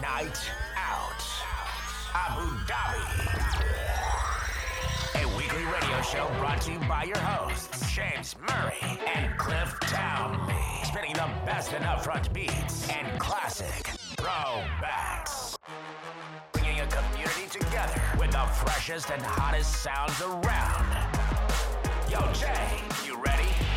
Night Out. Abu Dhabi. A weekly radio show brought to you by your hosts, James Murray and Cliff Townley. Spinning the best in upfront beats and classic throwbacks. Bringing a community together with the freshest and hottest sounds around. Yo, Jay, you ready?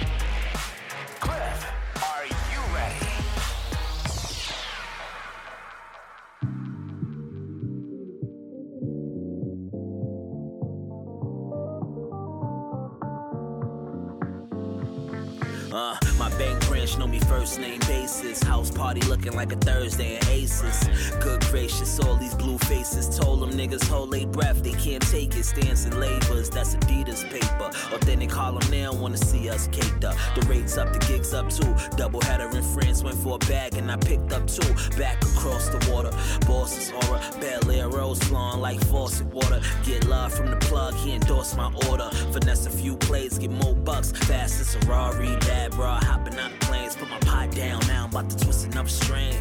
First name basis. House party looking like a Thursday in Aces. Good gracious, all these blue faces. Told them niggas hold their breath, they can't take it. Stands and labors, that's Adidas paper. Authentic Harlem now wanna see us caked up. The rates up, the gigs up too. Double header in France, went for a bag and I picked up two. Back across the water, bosses aura. Bel Air rose flowing like faucet water. Get love from the plug, he endorsed my order. Finesse a few plays, get more bucks. Fast as a Rari, bad bra, hopping out the planes. Put my pot down, now I'm about to twist another string.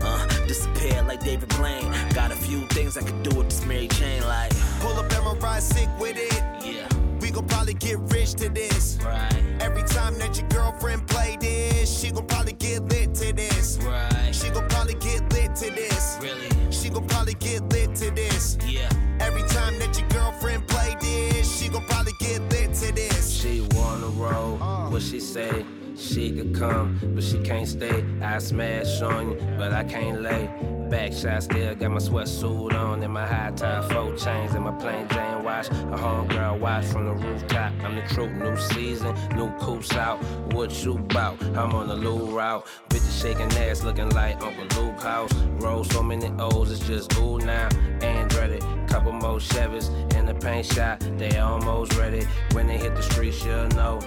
Uh, disappear like David Blaine. Got a few things I could do with this Mary Chain, like, Pull up and ride sick with it. yeah, We gon' probably get rich to this. right, Every time that your girlfriend play this, she gon' probably get lit to this. right. She gon' probably get lit to this. Really? She gon' probably get lit to this. Yeah. Every time that your girlfriend play this, she gon' probably get lit to this. She wanna roll, what she say? She could come, but she can't stay. I smash on you, but I can't lay. Back shot still got my sweatsuit on and my high tie, four chains and my plain Jane watch. A homegirl watch from the rooftop. I'm the truth, new season, new coops out. What you bout? I'm on the Lou route. Bitches shaking ass, looking like Uncle Luke house. Roll so many O's, it's just ooh now. Andretti, couple more Chevys in the paint shop. They almost ready. When they hit the streets, you'll know.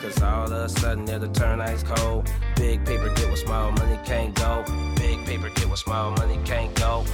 Cause all of a sudden it'll turn ice cold. Big paper get what small money can't go. Big paper get what small money can't go.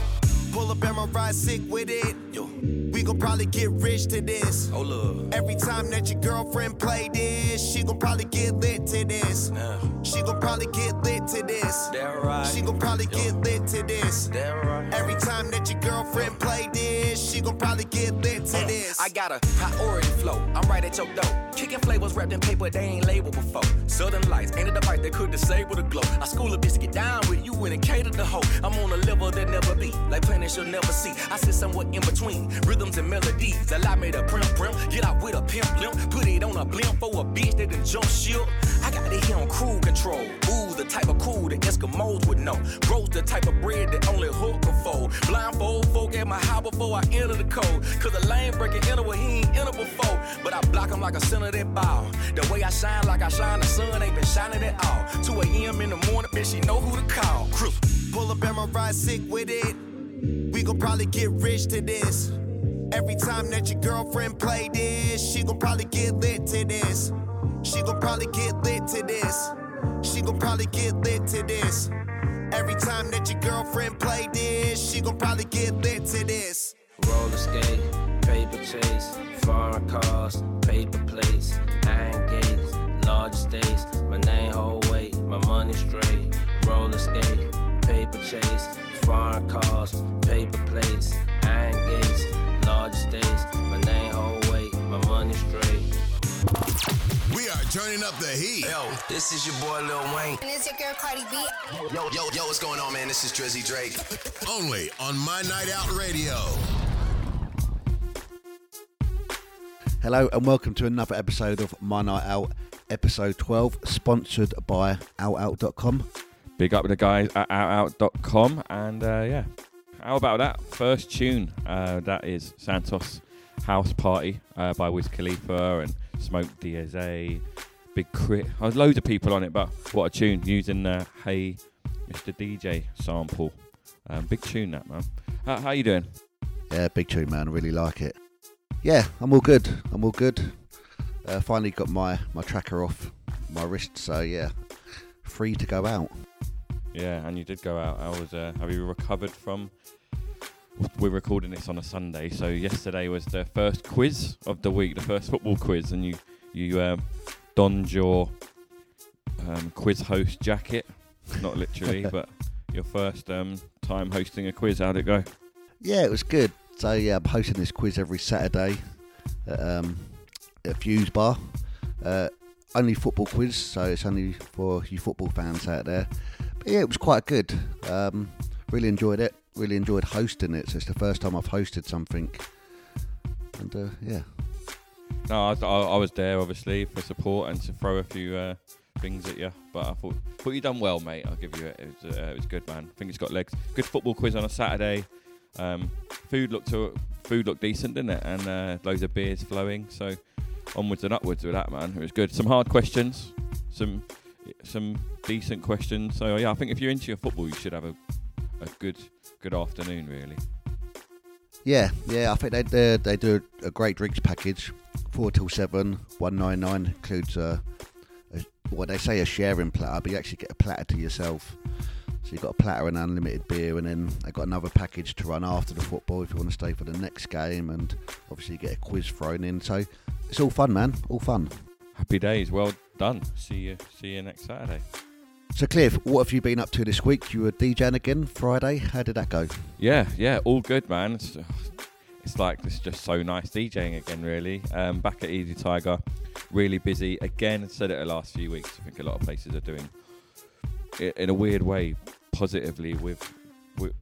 Pull up and my ride sick with it. Yo. We gon' probably get rich to this. Oh look, Every time that your girlfriend play this, she gon' probably get lit to this. Nah. She gon' probably get lit to this. that right. She gon' probably get lit to this. that right. Every time that your girlfriend play this, she gon' probably get lit to uh, this. I got a priority flow. I'm right at your door. Kicking flavors wrapped in paper they ain't labeled before. Southern lights ain't a device that could disable the glow. I school a bitch to get down with you and it cater the hoe. I'm on a level that never be, like planets you'll never see. I sit somewhere in between rhythms and melodies. Allow me to primp primp, get out with a pimp limp, put it on a blimp for a bitch that done jump ship. I got it here on crew control. Ooh, the type of cool that Eskimos would know. Grows the type of bread that only hook can fold. Blindfold folk at my house before I enter the code. Cause the lane breaking enter where he ain't enter before. But I block him like a center that ball. The way I shine like I shine, the sun ain't been shining at all. 2 a.m. in the morning, bitch, she know who to call. Crew. Pull up and my ride sick with it. Gon' probably get rich to this. Every time that your girlfriend play this, she gon' probably get lit to this. She gon' probably get lit to this. She gon' probably get lit to this. Every time that your girlfriend play this, she gon' probably get lit to this. Roller skate, paper chase, foreign cars, paper plates, iron gates, large states. My name hold weight, my money straight. Roller skate, paper chase, foreign cars, paper plates, iron gates, large states. My name hold weight, my money straight. We are turning up the heat. Yo, this is your boy Lil Wayne. And it's your girl Cardi B. Yo, yo, yo, what's going on, man? This is Drizzy Drake. Only on My Night Out Radio. Hello and welcome to another episode of My Night Out, episode 12, sponsored by outout.com. Big up the guys at outout.com. And uh, yeah, how about that? First tune. Uh, that is Santos House Party uh, by Wiz Khalifa and Smoke DZA, Big Crit. There's loads of people on it, but what a tune using the Hey Mr. DJ sample. Um, big tune, that man. How, how you doing? Yeah, big tune, man. I really like it. Yeah, I'm all good. I'm all good. Uh, finally got my, my tracker off my wrist, so yeah, free to go out. Yeah, and you did go out. I was. Uh, have you recovered from? We're recording this on a Sunday, so yesterday was the first quiz of the week, the first football quiz, and you you um, donned your um, quiz host jacket, not literally, but your first um, time hosting a quiz. How'd it go? Yeah, it was good. So yeah, I'm hosting this quiz every Saturday at, um, at Fuse Bar. Uh, only football quiz, so it's only for you football fans out there. But yeah, it was quite good. Um, really enjoyed it. Really enjoyed hosting it. So it's the first time I've hosted something, and uh, yeah, No, I, I, was there obviously for support and to throw a few uh, things at you. But I thought, thought you done well, mate. I'll give you it. It was, uh, it was good, man. I think it's got legs. Good football quiz on a Saturday. Um, food looked to, food looked decent, didn't it? And uh, loads of beers flowing. So onwards and upwards with that, man. It was good. Some hard questions, some some decent questions. So yeah, I think if you're into your football, you should have a a good good afternoon, really. yeah, yeah. I think they they, they do a great drinks package. Four till seven, one nine nine includes uh, a, what they say a sharing platter, but you actually get a platter to yourself. So you've got a platter and unlimited beer, and then they've got another package to run after the football if you want to stay for the next game, and obviously you get a quiz thrown in. So it's all fun, man. All fun. Happy days. Well done. See you. See you next Saturday. So Cliff, what have you been up to this week? You were DJing again Friday. How did that go? Yeah, yeah, all good, man. It's, it's like it's just so nice DJing again, really. Um, back at Easy Tiger, really busy again. Said it the last few weeks. I think a lot of places are doing it in a weird way positively with with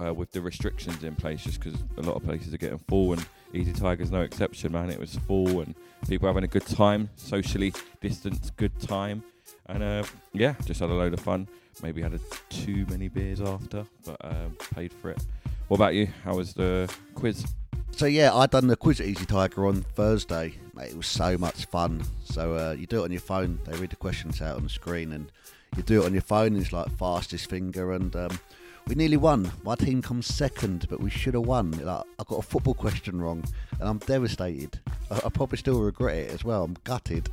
uh, with the restrictions in place, just because a lot of places are getting full and Easy Tiger's no exception, man. It was full and people having a good time, socially distanced, good time. And uh, yeah, just had a load of fun. Maybe had a, too many beers after, but um, paid for it. What about you? How was the quiz? So yeah, I done the quiz at Easy Tiger on Thursday. Mate, it was so much fun. So uh, you do it on your phone. They read the questions out on the screen, and you do it on your phone. It's like fastest finger, and um, we nearly won. My team comes second, but we should have won. Like, I got a football question wrong, and I'm devastated. I, I probably still regret it as well. I'm gutted.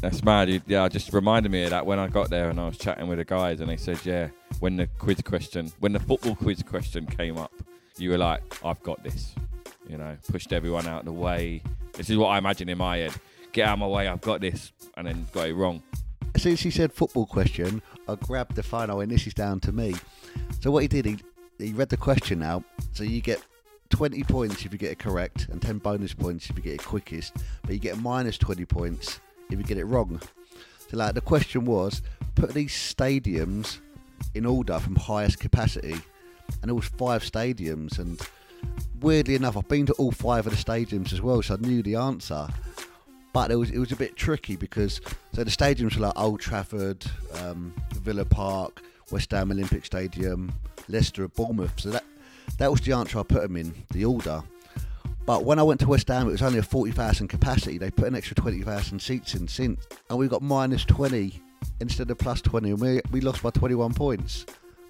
That's mad. You- Yeah, just reminded me of that when I got there and I was chatting with the guys, and they said, yeah, when the quiz question, when the football quiz question came up, you were like, I've got this. You know, pushed everyone out of the way. This is what I imagine in my head. Get out of my way. I've got this, and then got it wrong. As soon as he said football question, I grabbed the final, went, "This is down to me." So what he did, he he read the question out. So you get 20 points if you get it correct, and 10 bonus points if you get it quickest. But you get minus 20 points if you get it wrong. So like the question was, put these stadiums in order from highest capacity, and it was five stadiums. And weirdly enough, I've been to all five of the stadiums as well, so I knew the answer. But it was it was a bit tricky because so the stadiums were like Old Trafford, um, Villa Park, West Ham Olympic Stadium, Leicester, and Bournemouth. So that that was the answer I put them in the order. But when I went to West Ham, it was only a forty thousand capacity. They put an extra twenty thousand seats in since, and we got minus twenty instead of plus twenty, and we we lost by twenty one points.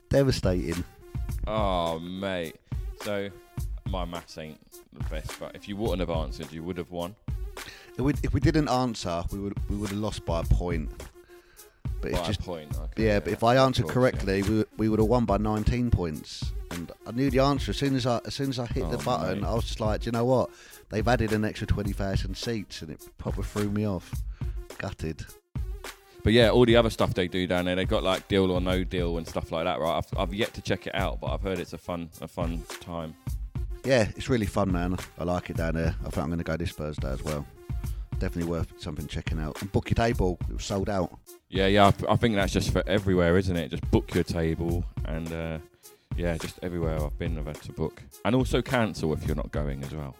Devastating. Oh, mate. So, my maths ain't the best, but if you wouldn't have answered, you would have won. If we, if we didn't answer, we would we would have lost by a point. But it's just a point. Okay, Yeah, but if I answered course, correctly, we, we would have won by 19 points. And I knew the answer as soon as I as soon as I hit the Oh, button. mate. I was just like, Do you know what? They've added an extra 20,000 seats, and it proper threw me off. Gutted. But yeah, all the other stuff they do down there, they've got like deal or no deal and stuff like that, right? I've, I've yet to check it out, but I've heard it's a fun, a fun time. Yeah, it's really fun, man. I like it down there. I think I'm going to go this Thursday as well. Definitely worth something checking out. And book your table. It was sold out. Yeah, yeah, I, I think that's just for everywhere, isn't it? Just book your table and uh, yeah, just everywhere I've been, I've had to book, and also cancel if you're not going as well,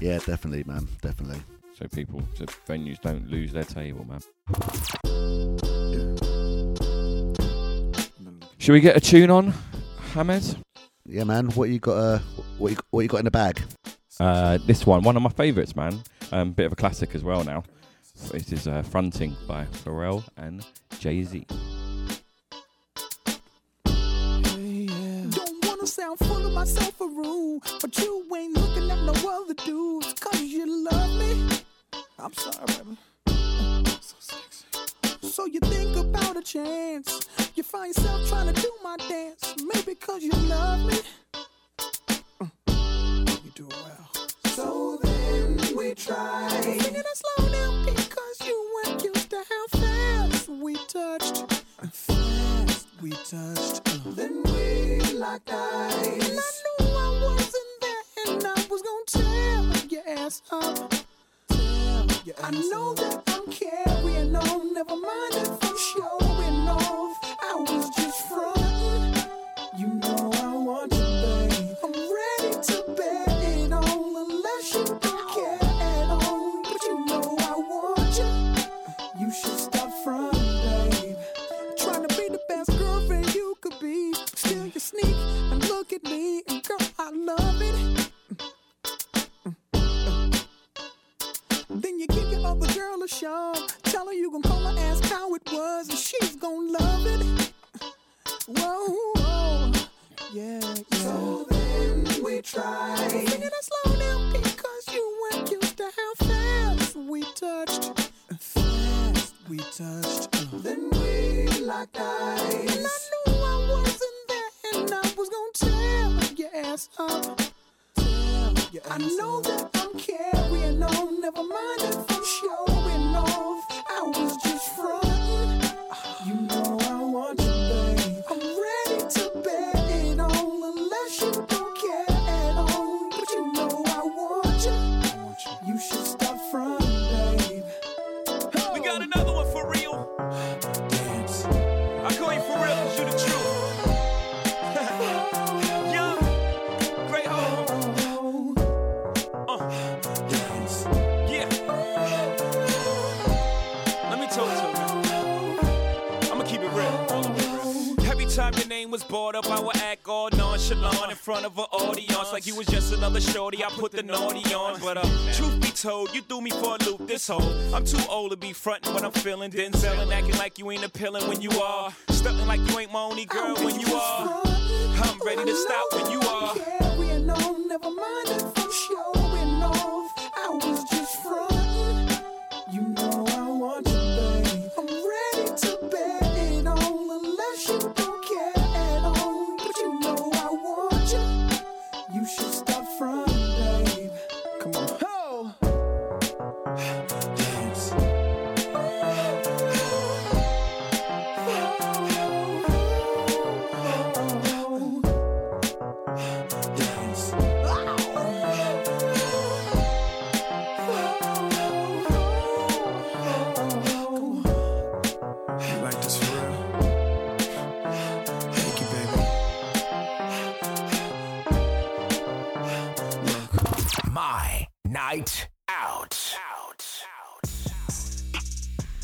Yeah, definitely, man. Definitely. so people, so venues don't lose their table, man. Should we get a tune on, Hamed? Yeah, man. What you got? Uh, what you what you got in the bag? Uh, this one, one of my favourites, man. Um, bit of a classic as well now. This is uh, Fronting by Pharrell and Jay Z. Sound full of myself or rude, but you ain't looking at no other dudes. Cause you love me. I'm sorry, baby. So sexy. So you think about a chance. You find yourself trying to do my dance. Maybe cause you love me. I put the naughty on, but uh, truth be told, you threw me for a loop. This whole I'm too old to be frontin' when I'm feeling Denzel and acting like you ain't appealing when you are, stuntin' like you ain't my only girl when you are. I'm ready to stop when you are. Carrying on, never mind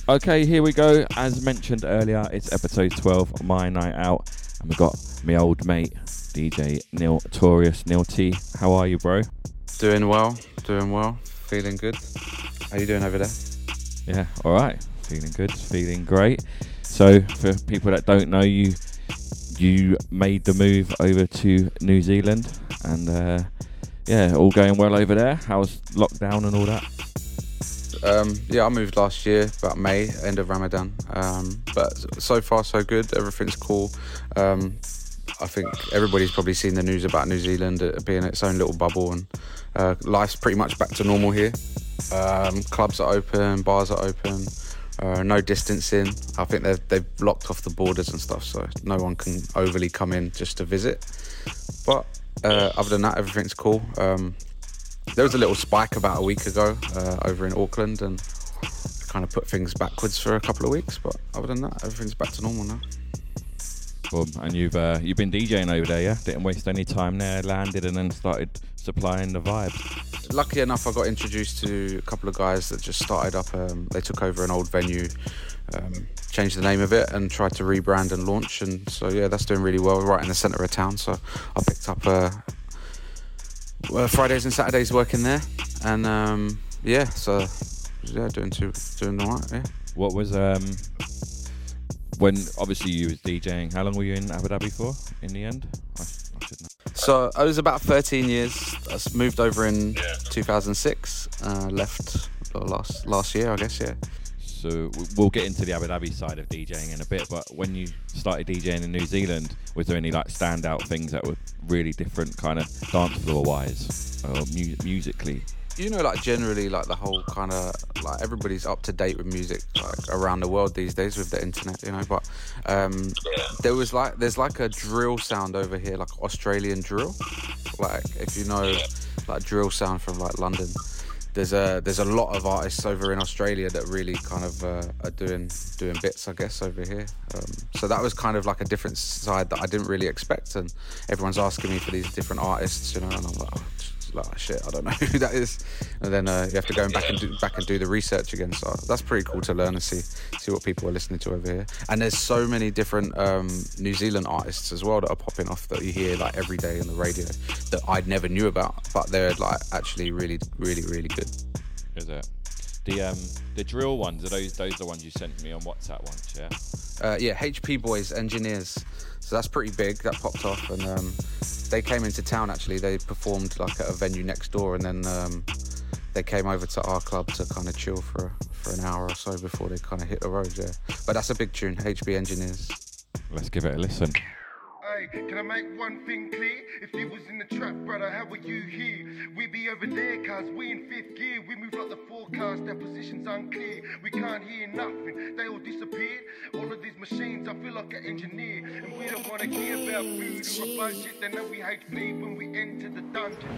Okay, here we go. As mentioned earlier, it's episode 12 My Night Out, and we've got my old mate, DJ Neil Torius. Neil T, how are you, bro? Doing well, doing well, feeling good. How you doing over there? Yeah, all right. Feeling good, feeling great. So, for people that don't know you, you made the move over to New Zealand, and uh, yeah, all going well over there. How's lockdown and all that? Um, yeah, I moved last year, about May, end of Ramadan. Um, but so far, so good. Everything's cool. Um, I think everybody's probably seen the news about New Zealand being its own little bubble, and uh, life's pretty much back to normal here. Um, clubs are open, bars are open, uh, no distancing. I think they've, they've locked off the borders and stuff, so no one can overly come in just to visit. But uh, other than that, everything's cool. Um, there was a little spike about a week ago uh, over in Auckland, and kind of put things backwards for a couple of weeks. But other than that, everything's back to normal now. Well, and you've uh, you've been DJing over there, yeah? Didn't waste any time there. Landed and then started supplying the vibes. Lucky enough, I got introduced to a couple of guys that just started up. Um, they took over an old venue, um, changed the name of it, and tried to rebrand and launch. And so yeah, that's doing really well, right in the centre of town. So I picked up uh, Fridays and Saturdays working there, and um, yeah, so yeah, doing too, doing all right. Yeah. What was um when obviously you was DJing? How long were you in Abu Dhabi for? In the end, I, I should know. So I was about 13 years. I moved over in 2006. Uh, left last last year, I guess. Yeah. So we'll get into the Abu Dhabi side of DJing in a bit. But when you started DJing in New Zealand, was there any like standout things that were really different, kind of dance floor wise or mu- musically? you know, like generally, like the whole kind of like everybody's up to date with music like around the world these days with the internet, you know. But um, there was like there's like a drill sound over here, like Australian drill. Like if you know, like drill sound from like London. There's a there's a lot of artists over in Australia that really kind of uh, are doing doing bits, I guess, over here. Um, so that was kind of like a different side that I didn't really expect, and everyone's asking me for these different artists, you know, and I'm like, oh, like oh, shit, I don't know who that is. And then uh, you have to go back and do, back and do the research again. So that's pretty cool to learn and see see what people are listening to over here. And there's so many different um, New Zealand artists as well that are popping off that you hear like every day on the radio that I never knew about, but they're like actually really, really, really good. Is it? The um the drill ones are those those are the ones you sent me on WhatsApp once, yeah. Uh, yeah, HP Boys Engineers. So that's pretty big. That popped off, and um, they came into town actually. They performed like at a venue next door, and then um, they came over to our club to kind of chill for for an hour or so before they kind of hit the road. Yeah, but that's a big tune. HP Engineers. Let's give it a listen. Hey, can I make one thing clear? If you was in the trap, brother, how were you here? We be over there, cause we in fifth gear. We move like the forecast, their position's unclear. We can't hear nothing, they all disappeared. All of these machines, I feel like an engineer. And we don't wanna hear about food or a budget. They know we hate flee when we enter the dungeon.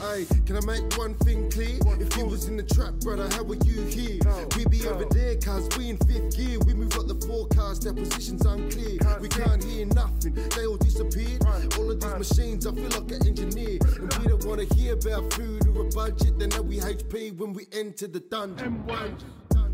Hey, can I make one thing clear? If you was in the trap, brother, how were you here? We be over there, cause we in fifth gear. We move like the forecast, their position's unclear. We can't hear nothing, they all disappeared. All of these machines, I feel like an engineer. And we don't wanna hear about food or a budget. Then we HP when we enter the dungeon.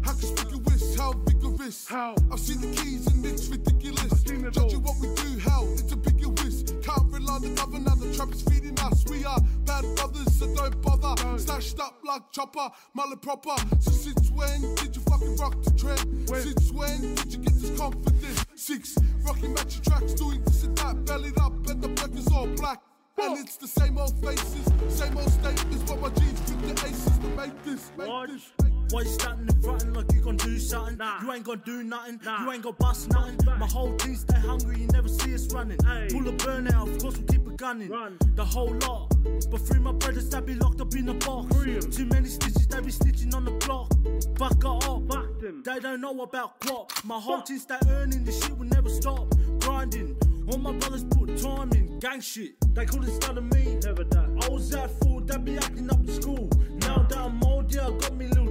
How conspicuous, how vigorous. How? I've seen the keys and it's ridiculous. Judging what we do, how it's ambiguous. Can't rely on the governor, the trap is feeding us. We are bad brothers, so don't bother. Slashed up like chopper, mullet proper. So since when did you fucking rock the trend? Since when did you get this confidence? Six, rocking match tracks, doing this and that, bellied up, and the black is all black. And it's the same old faces, same old statements, but my G's with the aces to make this, make this. Why you standing in front like you gon' do something? You ain't gon' do nothing. You ain't gon' bust nothing. My whole team stay hungry, you never see us running. Pull a burnout, of course we keep it gunning. The whole lot. But free my brothers that be locked up in the box. Too many stitches, they be stitching on the block. Buck up, them. They don't know about crop. My whole team stay earning, this shit will never stop. Grinding. All my brothers put time in, gang shit. They couldn't study me. Never done. I was that fool, they be acting up at school. Now that I'm old, yeah, I got me little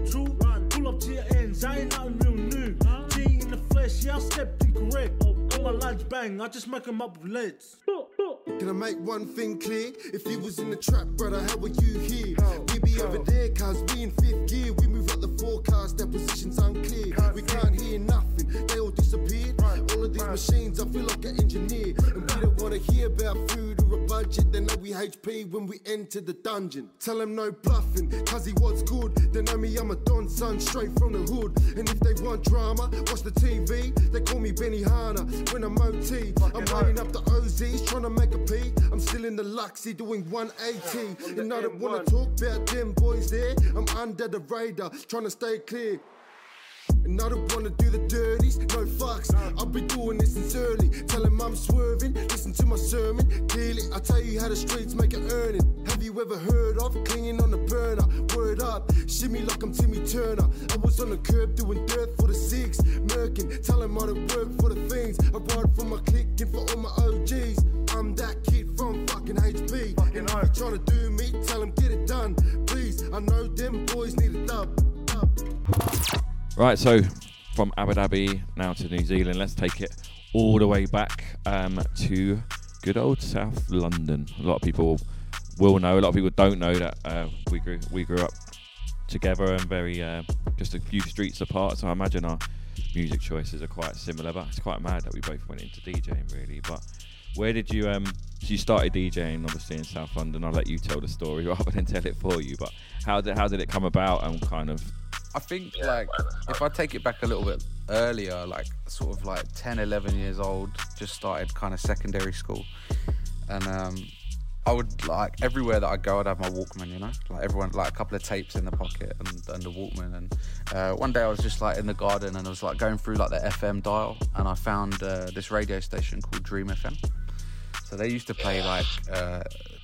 up to your ends, I ain't nothing real new. G in the flesh, yeah, I stepped incorrect. All my lads bang, I just make them up with leads. Can I make one thing clear? If you was in the trap, brother, how were you here? We be over there, cause we in fifth gear. We move like the forecast, their position's unclear. We can't hear nothing, they all disappeared. All of these machines, I feel like an engineer. And we don't wanna hear about food or a budget. They know we HP when we enter the dungeon. Tell them no bluffing, cause he was good. They know me, I'm a Don son, straight from the hood. And if they want drama, watch the TV. They call me Benny Hanna when I'm OT. I'm lining up the OZs, trying to make a P. I'm still in the Luxy doing 180. And I don't wanna talk about them boys there. I'm under the radar, trying to stay clear. And I don't wanna do the dirties, no fucks. I've been doing this since early. Tell him I'm swerving, listen to my sermon. Clearly, I tell you how the streets make an earning. Have you ever heard of clinging on the burner? Word up, shimmy like I'm Timmy Turner. I was on the curb doing dirt for the six. Merkin, tell him I don't work for the things. I ride for my clique and for all my OGs. I'm that kid from fucking HP. and if you try to do me, tell him get it done. Please, I know them boys need a dub. Right, so from Abu Dhabi now to New Zealand, let's take it all the way back um, to good old South London. A lot of people will know, a lot of people don't know that uh, we grew we grew up together and very uh, just a few streets apart. So I imagine our music choices are quite similar. But it's quite mad that we both went into DJing, really. But where did you um? You started DJing obviously in South London. I'll let you tell the story rather than tell it for you. But how did how did it come about and kind of I think like if I take it back a little bit earlier, like sort of like 10, 11 years old, just started kind of secondary school, and um, I would like everywhere that I go, I'd have my Walkman, you know, like everyone, like a couple of tapes in the pocket and, and the Walkman. And uh, one day I was just like in the garden and I was like going through like the FM dial, and I found uh, this radio station called Dream FM. So they used to play like uh,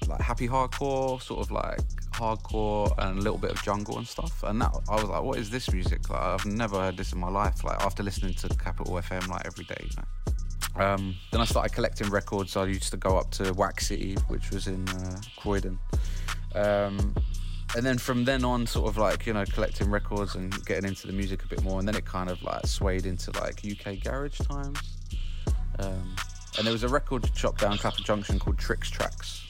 like happy hardcore, sort of like hardcore and a little bit of jungle and stuff. And that I was like, what is this music? Like I've never heard this in my life. Like after listening to Capital FM like every day, you know. Um, then I started collecting records. I used to go up to Wax City, which was in uh, Croydon. Um, and then from then on, sort of like you know collecting records and getting into the music a bit more. And then it kind of like swayed into like UK garage times. Um, and there was a record shop down Clapham Junction called Tricks Tracks.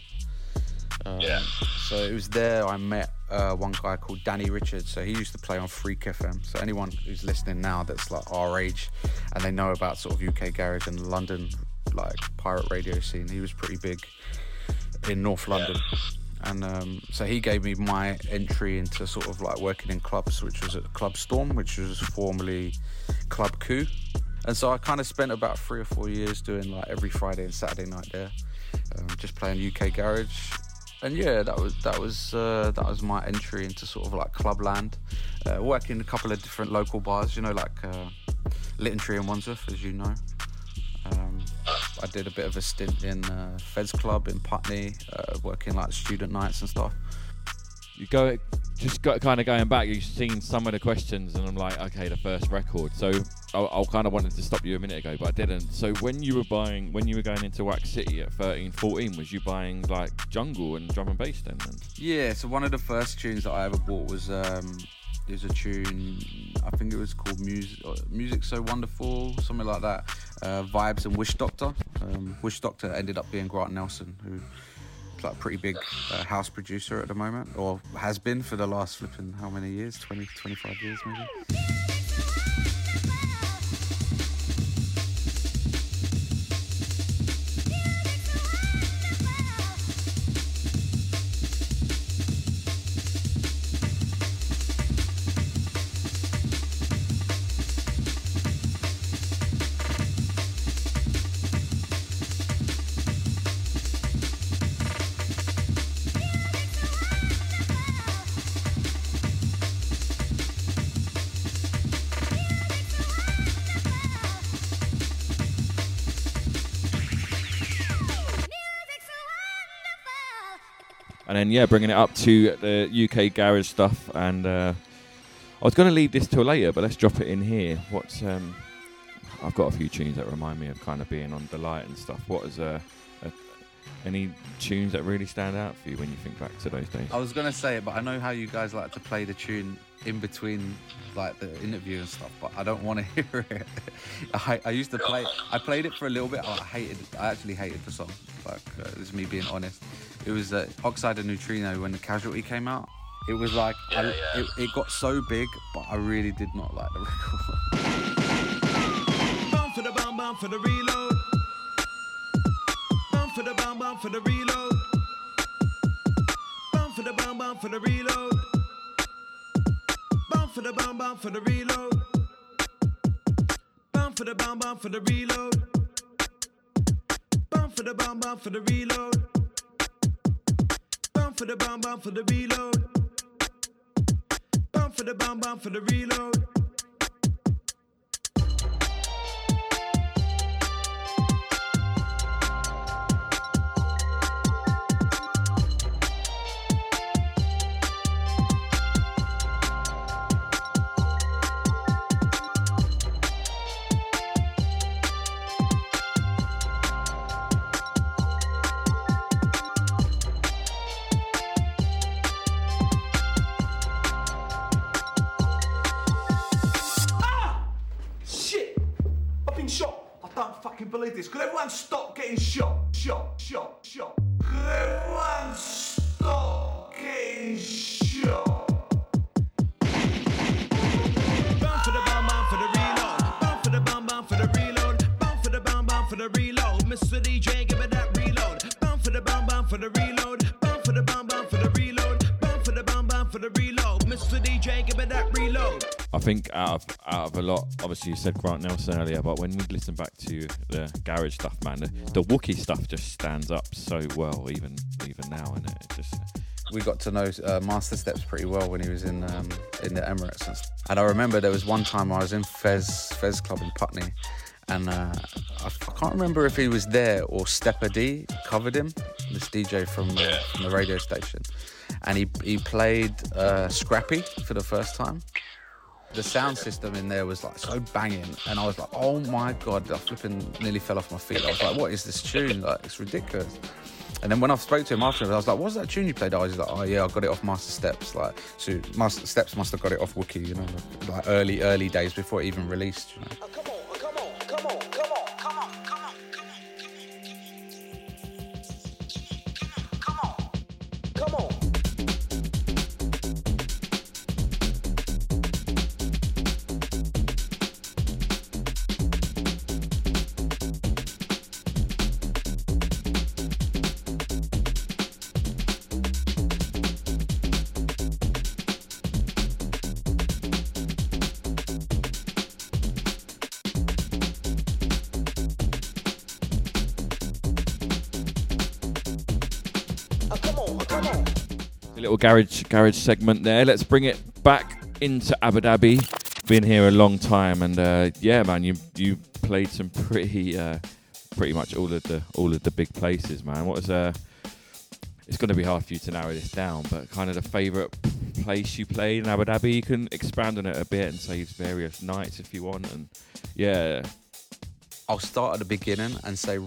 Um, Yeah. So it was there I met uh, one guy called Danny Richards. So he used to play on Freek FM. So anyone who's listening now that's like our age and they know about sort of UK garage and London like pirate radio scene, he was pretty big in North London. And um, so he gave me my entry into sort of like working in clubs, which was at Club Storm, which was formerly Club Coup. And so I kind of spent about three or four years doing like every Friday and Saturday night there, um, just playing UK garage. And yeah, that was that was uh, that was my entry into sort of like clubland, uh, working a couple of different local bars, you know, like uh, Litten Tree and Wandsworth, as you know. Um, I did a bit of a stint in uh, Fez Club in Putney, uh, working like student nights and stuff. You go, just got kind of going back. You've seen some of the questions, and I'm like, okay, the first record. So I, I kind of wanted to stop you a minute ago, but I didn't. So when you were buying, when you were going into Wax City at 13, 14, was you buying like jungle and drum and bass then? And Yeah, so one of the first tunes that I ever bought was um, was a tune. I think it was called Music, Music So Wonderful, something like that. Uh, Vibes and Wishdokta. Um, Wishdokta ended up being Grant Nelson, who like a pretty big uh, house producer at the moment, or has been for the last flipping how many years? 20, 25 years maybe. And then yeah, bringing it up to the UK garage stuff. And uh, I was going to leave this till later, but let's drop it in here. What's um, I've got a few tunes that remind me of kind of being on Delight and stuff. What is uh, uh, any tunes that really stand out for you when you think back to those days? I was gonna say it, but I know how you guys like to play the tune in between, like the interview and stuff. But I don't want to hear it. I, I used to play. I played it for a little bit. I hated. I actually hated the song. Like uh, this is me being honest. It was uh, Oxide and Neutrino when the Casualty came out. It was like I, Yeah, yeah. It, it got so big, but I really did not like the record. Bound for the bound, bound for the reload. Bound for the bound, bound for the reload. Bound for the bound, bound for the reload. For the bound, bound for the reload. Bound for the bound, bound for the reload. Bound for the bound, bound for the reload. Bound for the bound, bound for the reload. Bound for the bound, bound for the reload. Getting shot? Think out of out of a lot, obviously you said Grant Nelson earlier, but when we listen back to the garage stuff, man, the, the Wookie stuff just stands up so well, even even now, and it It just we got to know uh, Master Stepz pretty well when he was in um, in the Emirates, and, and I remember there was one time I was in Fez Fez Club in Putney, and uh, I, I can't remember if he was there or Stepper D covered him, this DJ from, uh, from the radio station, and he he played uh, Scrappy for the first time. The sound system in there was like so banging, and I was like, "Oh my god!" I flipping nearly fell off my feet. I was like, "What is this tune? Like, it's ridiculous." And then when I spoke to him afterwards, I was like, "What's that tune you played?" I was like, "Oh yeah, I got it off Master Stepz." Like, so Master Stepz must have got it off Wookie, you know, like early early days before it even released. You know? Little garage garage segment there. Let's bring it back into Abu Dhabi. Been here a long time, and uh, yeah, man, you you played some pretty uh, pretty much all of the all of the big places, man. What was uh? It's going to be hard for you to narrow this down, but kind of the favourite place you played in Abu Dhabi. You can expand on it a bit and say various nights if you want, and yeah. I'll start at the beginning and say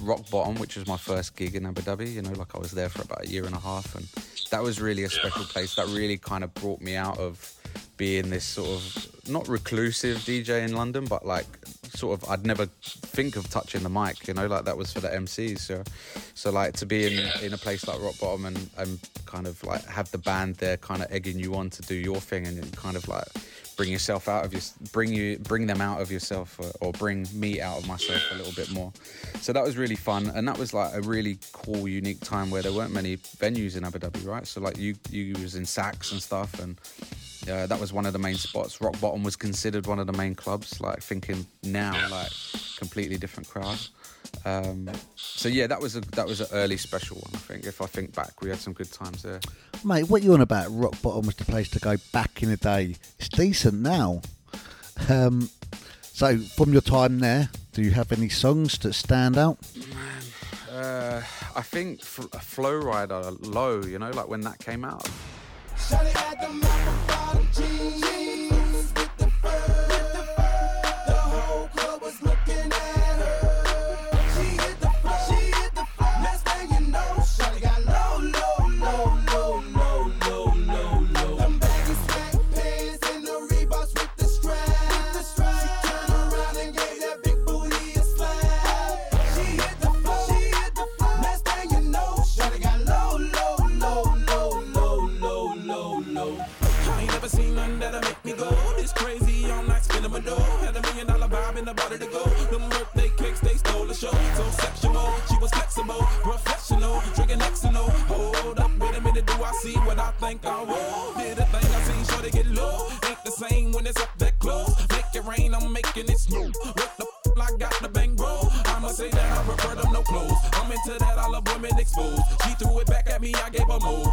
Rock Bottom, which was my first gig in Abu Dhabi. You know, like I was there for about a year and a half, and that was really a special place. That really kind of brought me out of being this sort of not reclusive DJ in London, but like sort of I'd never think of touching the mic. You know, like that was for the MCs. So, so like to be in in a place like Rock Bottom and and kind of like have the band there, kind of egging you on to do your thing, and kind of like bring yourself out of your bring you bring them out of yourself or, or, bring me out of myself a little bit more. So that was really fun and that was like a really cool unique time where there weren't many venues in abu dhabi right? So like you you was in Saks and stuff and uh, that was one of the main spots. Rock bottom was considered one of the main clubs like thinking now like completely different crowd um, so yeah, that was a that was an early special one. I think if I think back, we had some good times there. Mate, what you on about? Rock Bottom was the place to go back in the day. It's decent now. Um, so from your time there, do you have any songs that stand out? Man, uh, I think F- Flo Rida Low. You know, like when that came out. started to go. Them birthday cakes, they stole the show. So sexual, she was flexible, professional, drinking Lexano. Hold up, wait a minute, do I see what I think I will? Did a thing I seen, sure they get low. Ain't the same when it's up that close. Make it rain, I'm making it snow. What the f- I got the bang roll. I'ma say that I prefer them no clothes. I'm into that, I love women exposed. She threw it back at me, I gave her more.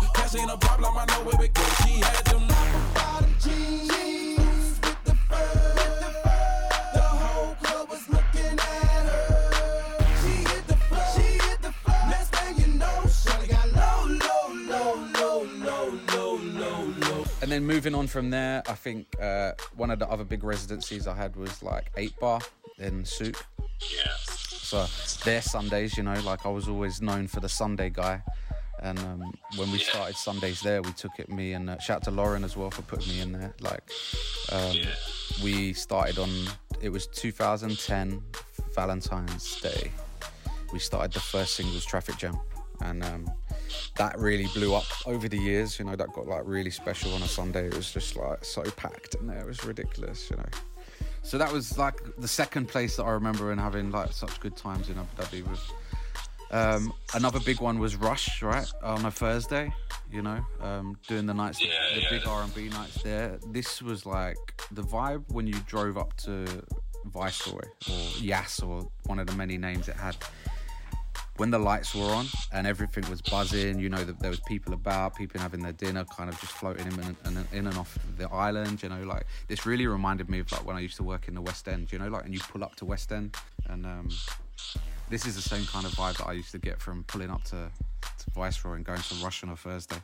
From there, I think uh, one of the other big residencies I had was like Eight Bar in Souk. Yeah. So their Sundays, you know, like I was always known for the Sunday guy. And um, when we yeah. started Sundays there, we took it me and uh, shout to Lauren as well for putting me in there. Like um, yeah. we started on it was 2010 Valentine's Day. We started the first singles Traffic Jam, and um, that really blew up over the years. You know, that got like really special on a Sunday. It was just like so packed in there. It was ridiculous. You know. So that was like the second place that I remember and having like such good times in Abu Dhabi with. Um, another big one was Rush, right, on a Thursday. You know, um, doing the nights, yeah, the, yeah. big R and B nights there. This was like the vibe when you drove up to Viceroy or Yas or one of the many names it had when the lights were on and everything was buzzing, you know that there was people about, people having their dinner, kind of just floating in and, in and off the island. You know, like this really reminded me of like when I used to work in the West End. You know, like and you pull up to West End, and um, this is the same kind of vibe that I used to get from pulling up to, to Viceroy and going to Rush on a Thursday.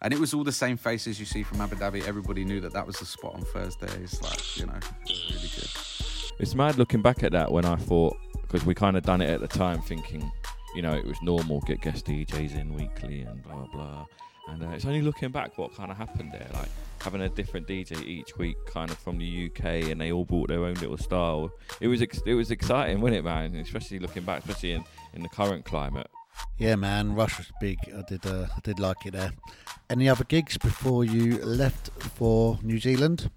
And it was all the same faces you see from Abu Dhabi. Everybody knew that that was the spot on Thursday. It's like, you know, really good. It's mad looking back at that when I thought because we kind of done it at the time, thinking, you know, it was normal get guest DJs in weekly and blah blah. And uh, it's only looking back what kind of happened there, like having a different DJ each week, kind of from the UK, and they all brought their own little style. It was ex- it was exciting, wasn't it, man? Especially looking back, especially in, in the current climate. Yeah, man, Rush was big. I did, uh, I did like it there. Any other gigs before you left for New Zealand?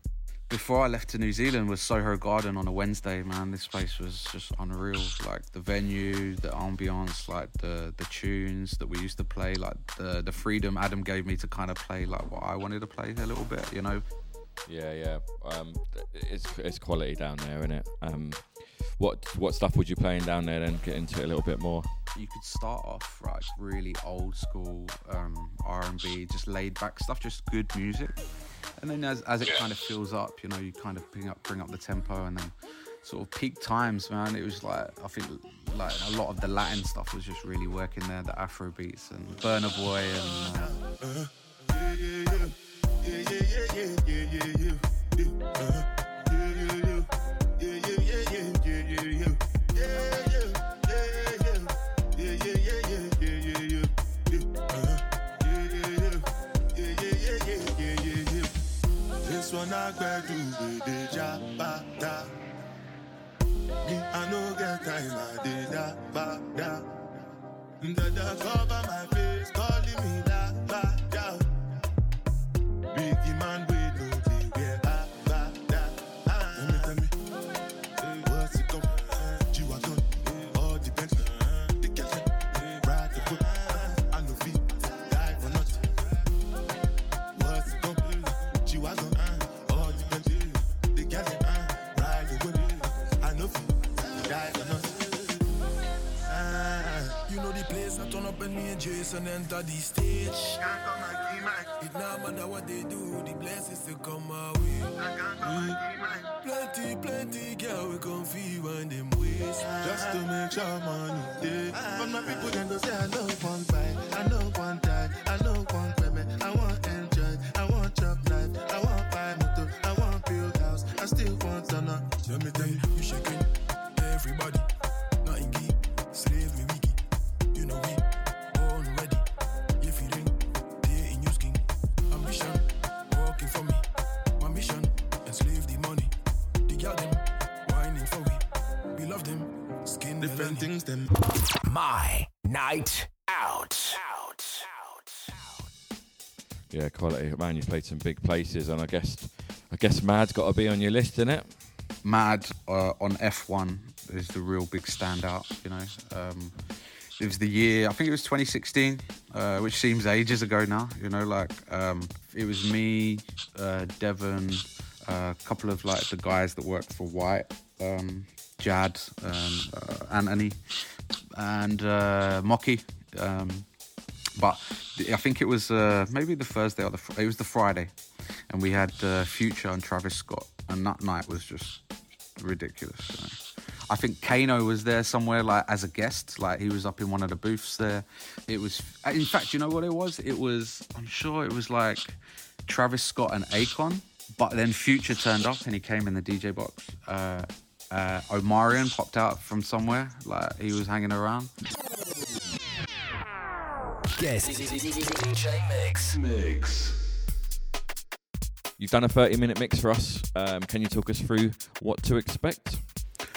Before I left to New Zealand was Soho Garden on a Wednesday, man. This place was just unreal. Like the venue, the ambiance, like the the tunes that we used to play, like the the freedom Adam gave me to kind of play like what I wanted to play a little bit, you know. Yeah, yeah. Um, it's it's quality down there, isn't it? Um, what what stuff would you playing down there? Then get into it a little bit more. You could start off right, really old school um, R and B, just laid back stuff, just good music. And then as, as it kind of fills up, you know, you kind of bring up bring up the tempo, and then sort of peak times, man. It was like I think like a lot of the Latin stuff was just really working there, the Afro beats and Burna Boy and. Uh, This one I better the jabata. Me, I no get time, I ba, da. Dada cover my and me and Jason enter the stage. It no matter what they do, the blessings to come my way. I can't come Mm. Plenty, plenty girl we come feel when them waist. Just to make sure money day. But my people then go say I know one buy, love them, skin Different things them. My night out. Yeah, quality man. You played some big places, and I guess I guess Mad's got to be on your list, isn't it? Mad uh, on F1 is the real big standout, you know. Um, it was the year, I think it was 2016, uh, which seems ages ago now, you know, like um, it was me, uh, Devon, a couple of like the guys that worked for White, um, Jad, um, uh, Anthony, and uh, Mocky. Um, but I think it was uh, maybe the Thursday or the fr- it was the Friday, and we had uh, Future and Travis Scott, and that night was just ridiculous. you know. I think Kano was there somewhere like as a guest, like he was up in one of the booths there. It was, in fact, you know what it was? It was, I'm sure it was like Travis Scott and Akon, but then Future turned up and he came in the DJ box. Uh, uh, Omarion popped out from somewhere, like he was hanging around. Guess DJ Mix. Mix. You've done a 30 minute mix for us. Um, can you talk us through what to expect?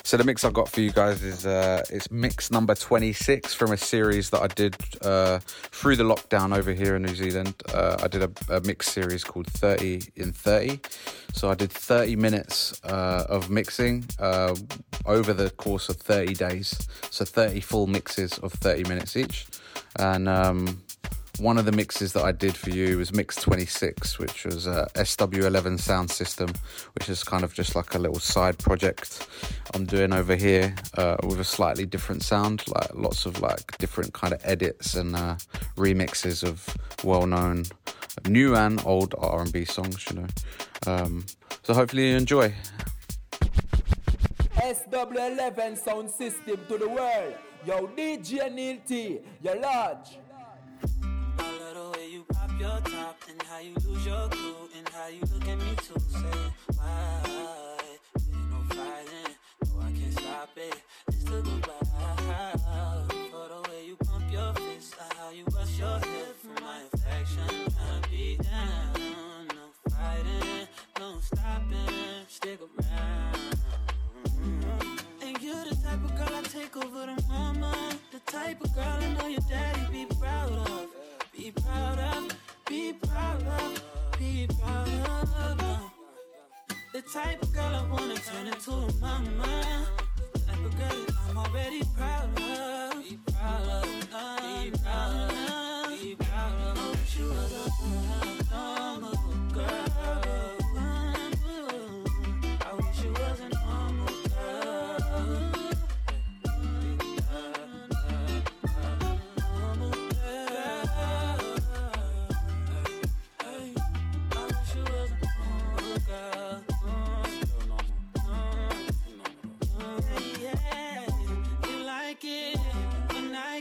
So the mix I've got for you guys is uh, it's mix number 26 from a series that I did uh, through the lockdown over here in New Zealand. Uh, I did a, a mix series called 30 in 30. So I did 30 minutes uh, of mixing uh, over the course of 30 days. So 30 full mixes of 30 minutes each. And um, one of the mixes that I did for you was Mix 26, which was a SW11 sound system, which is kind of just like a little side project I'm doing over here uh, with a slightly different sound, like lots of like different kind of edits and uh, remixes of well-known new and old R&B songs, you know. Um, so hopefully you enjoy. SW11 sound system to the world. Yo, DJ Neil T, you're large. Pop your top and how you lose your cool and how you look at me too. Say why? Ain't no fighting, no I can't stop it. It's the goodbye. For the way you pump your fist, or how you bust your hip for my affection. I'll be down, no fighting, no stopping. Stick around. And you're the type of girl I take over the mama. The type of girl I know your daddy be proud of. Be proud of, be proud of, be proud of. The type of girl I wanna turn into a mama. The type of girl I'm already proud of. Be proud of, be proud of, be proud of. I wish you was a normal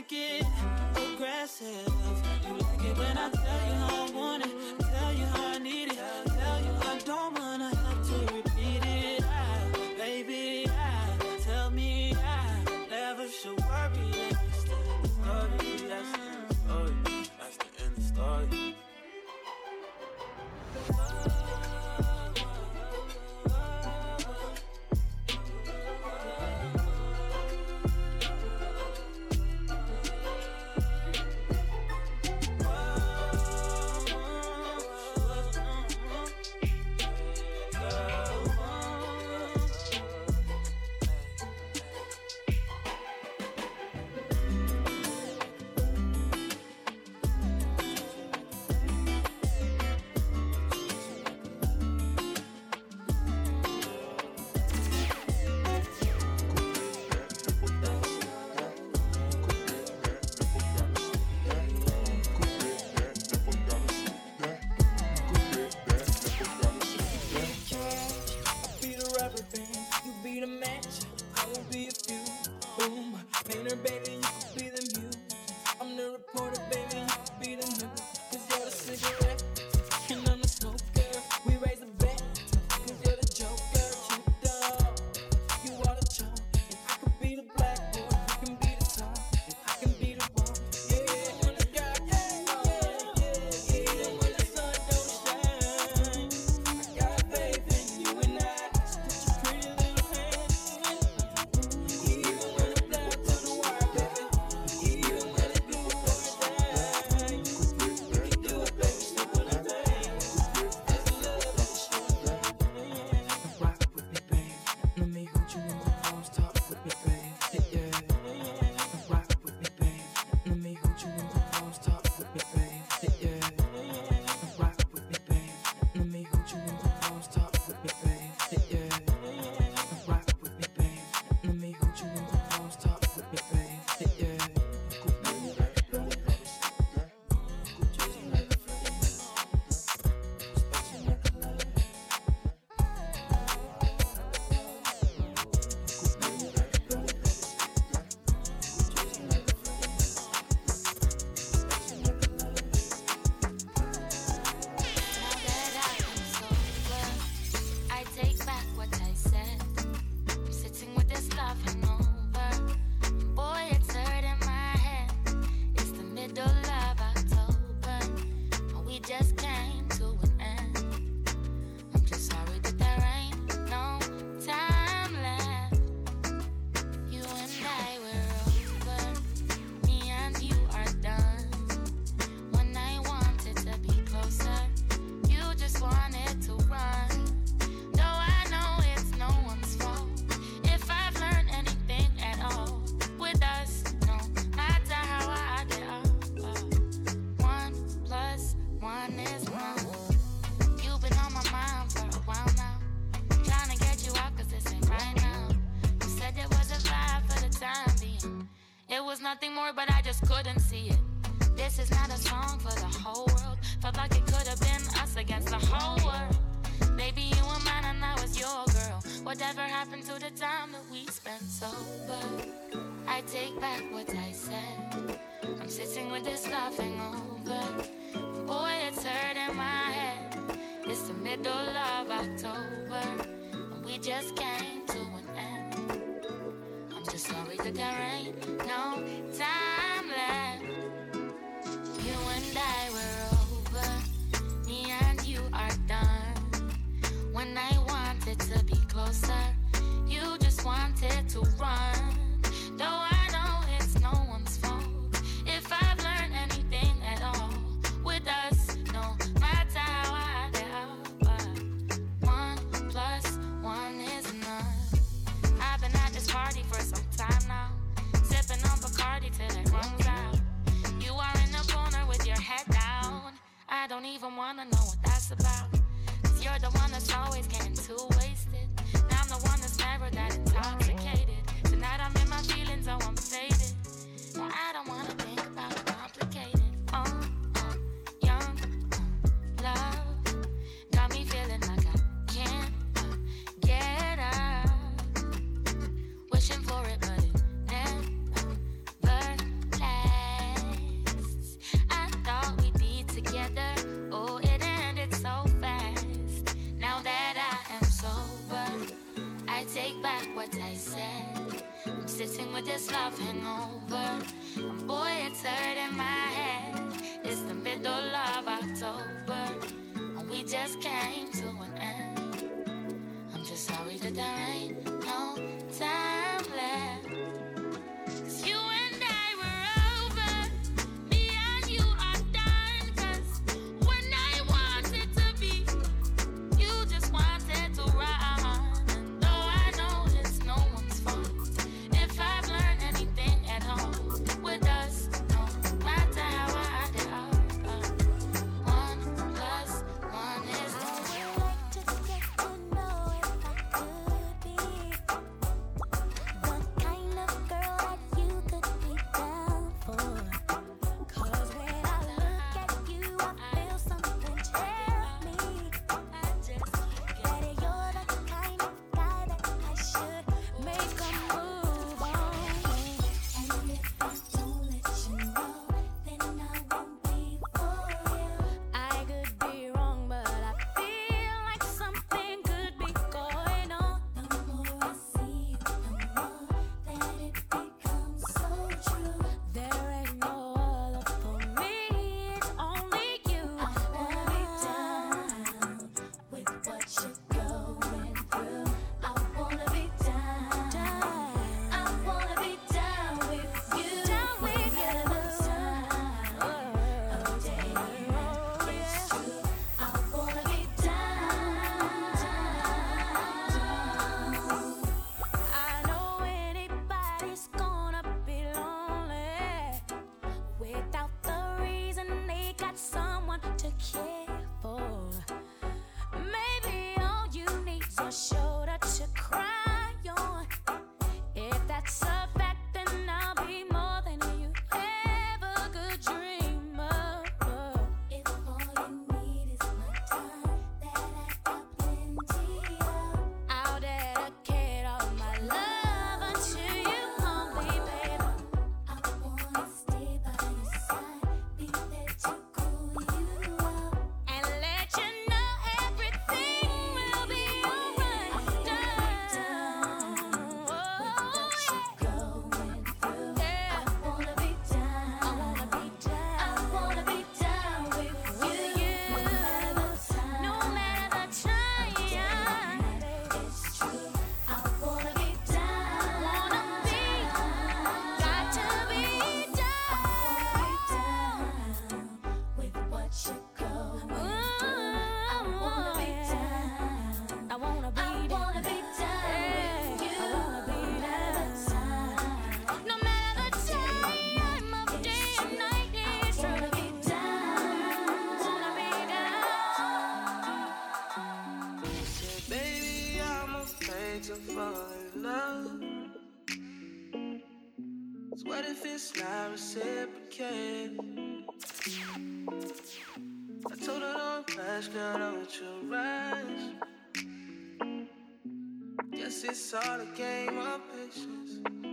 when I get aggressive. You like it when I tell you how I want back what it's all a game of patience.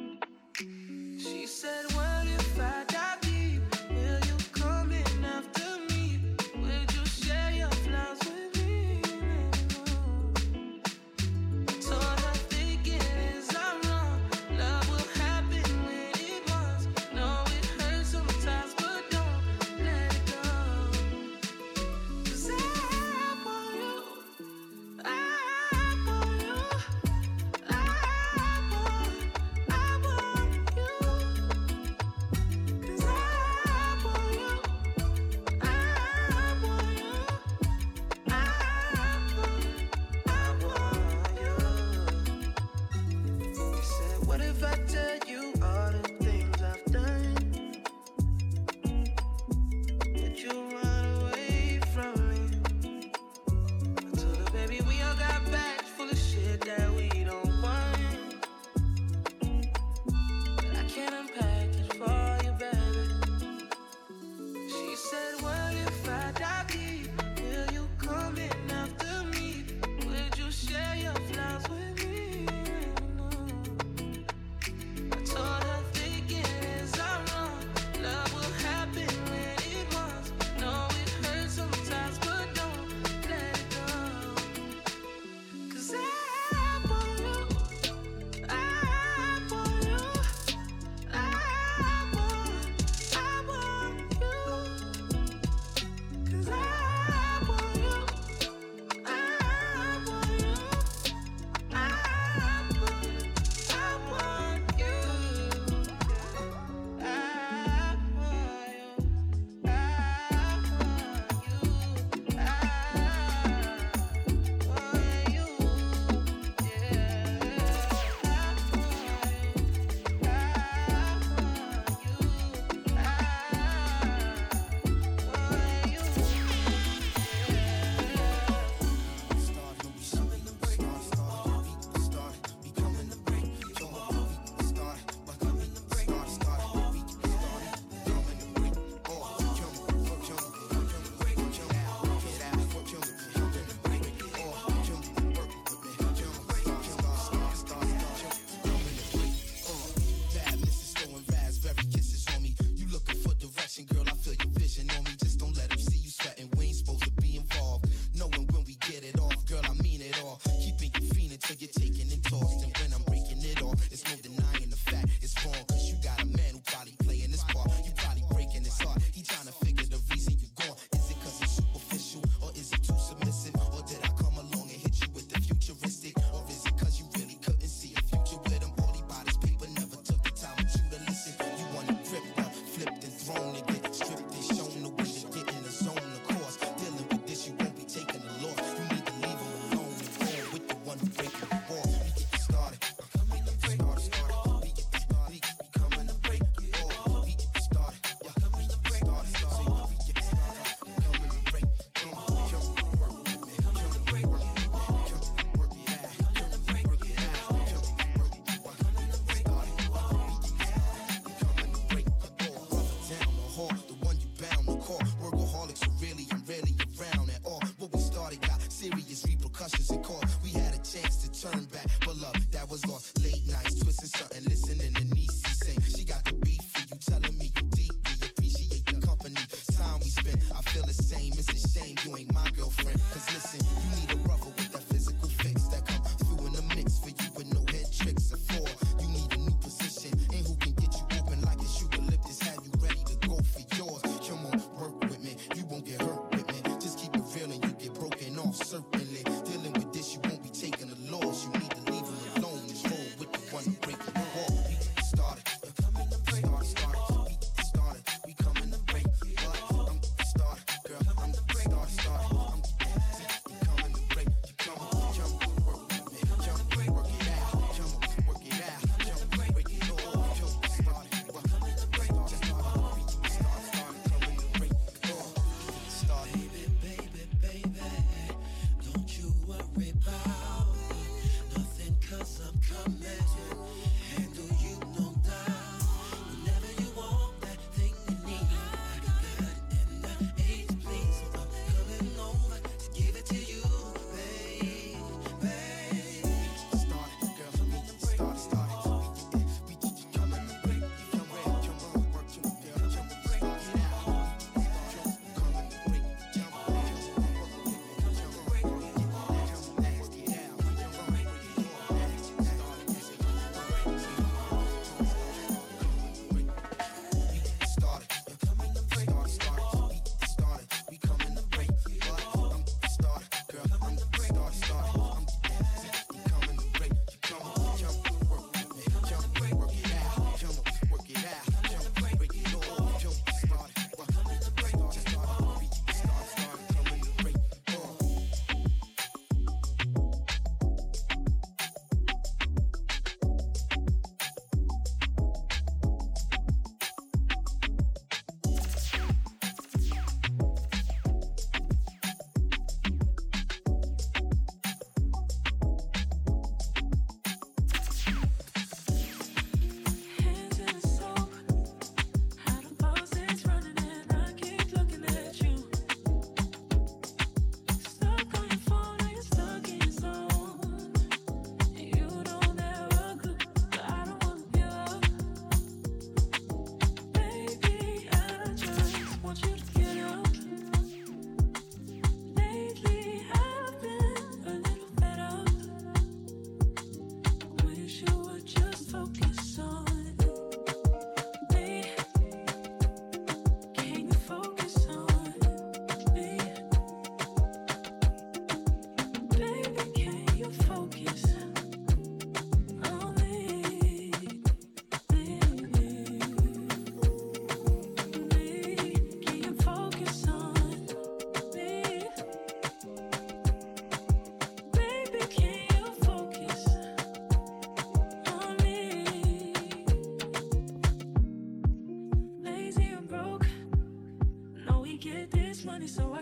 Money, so I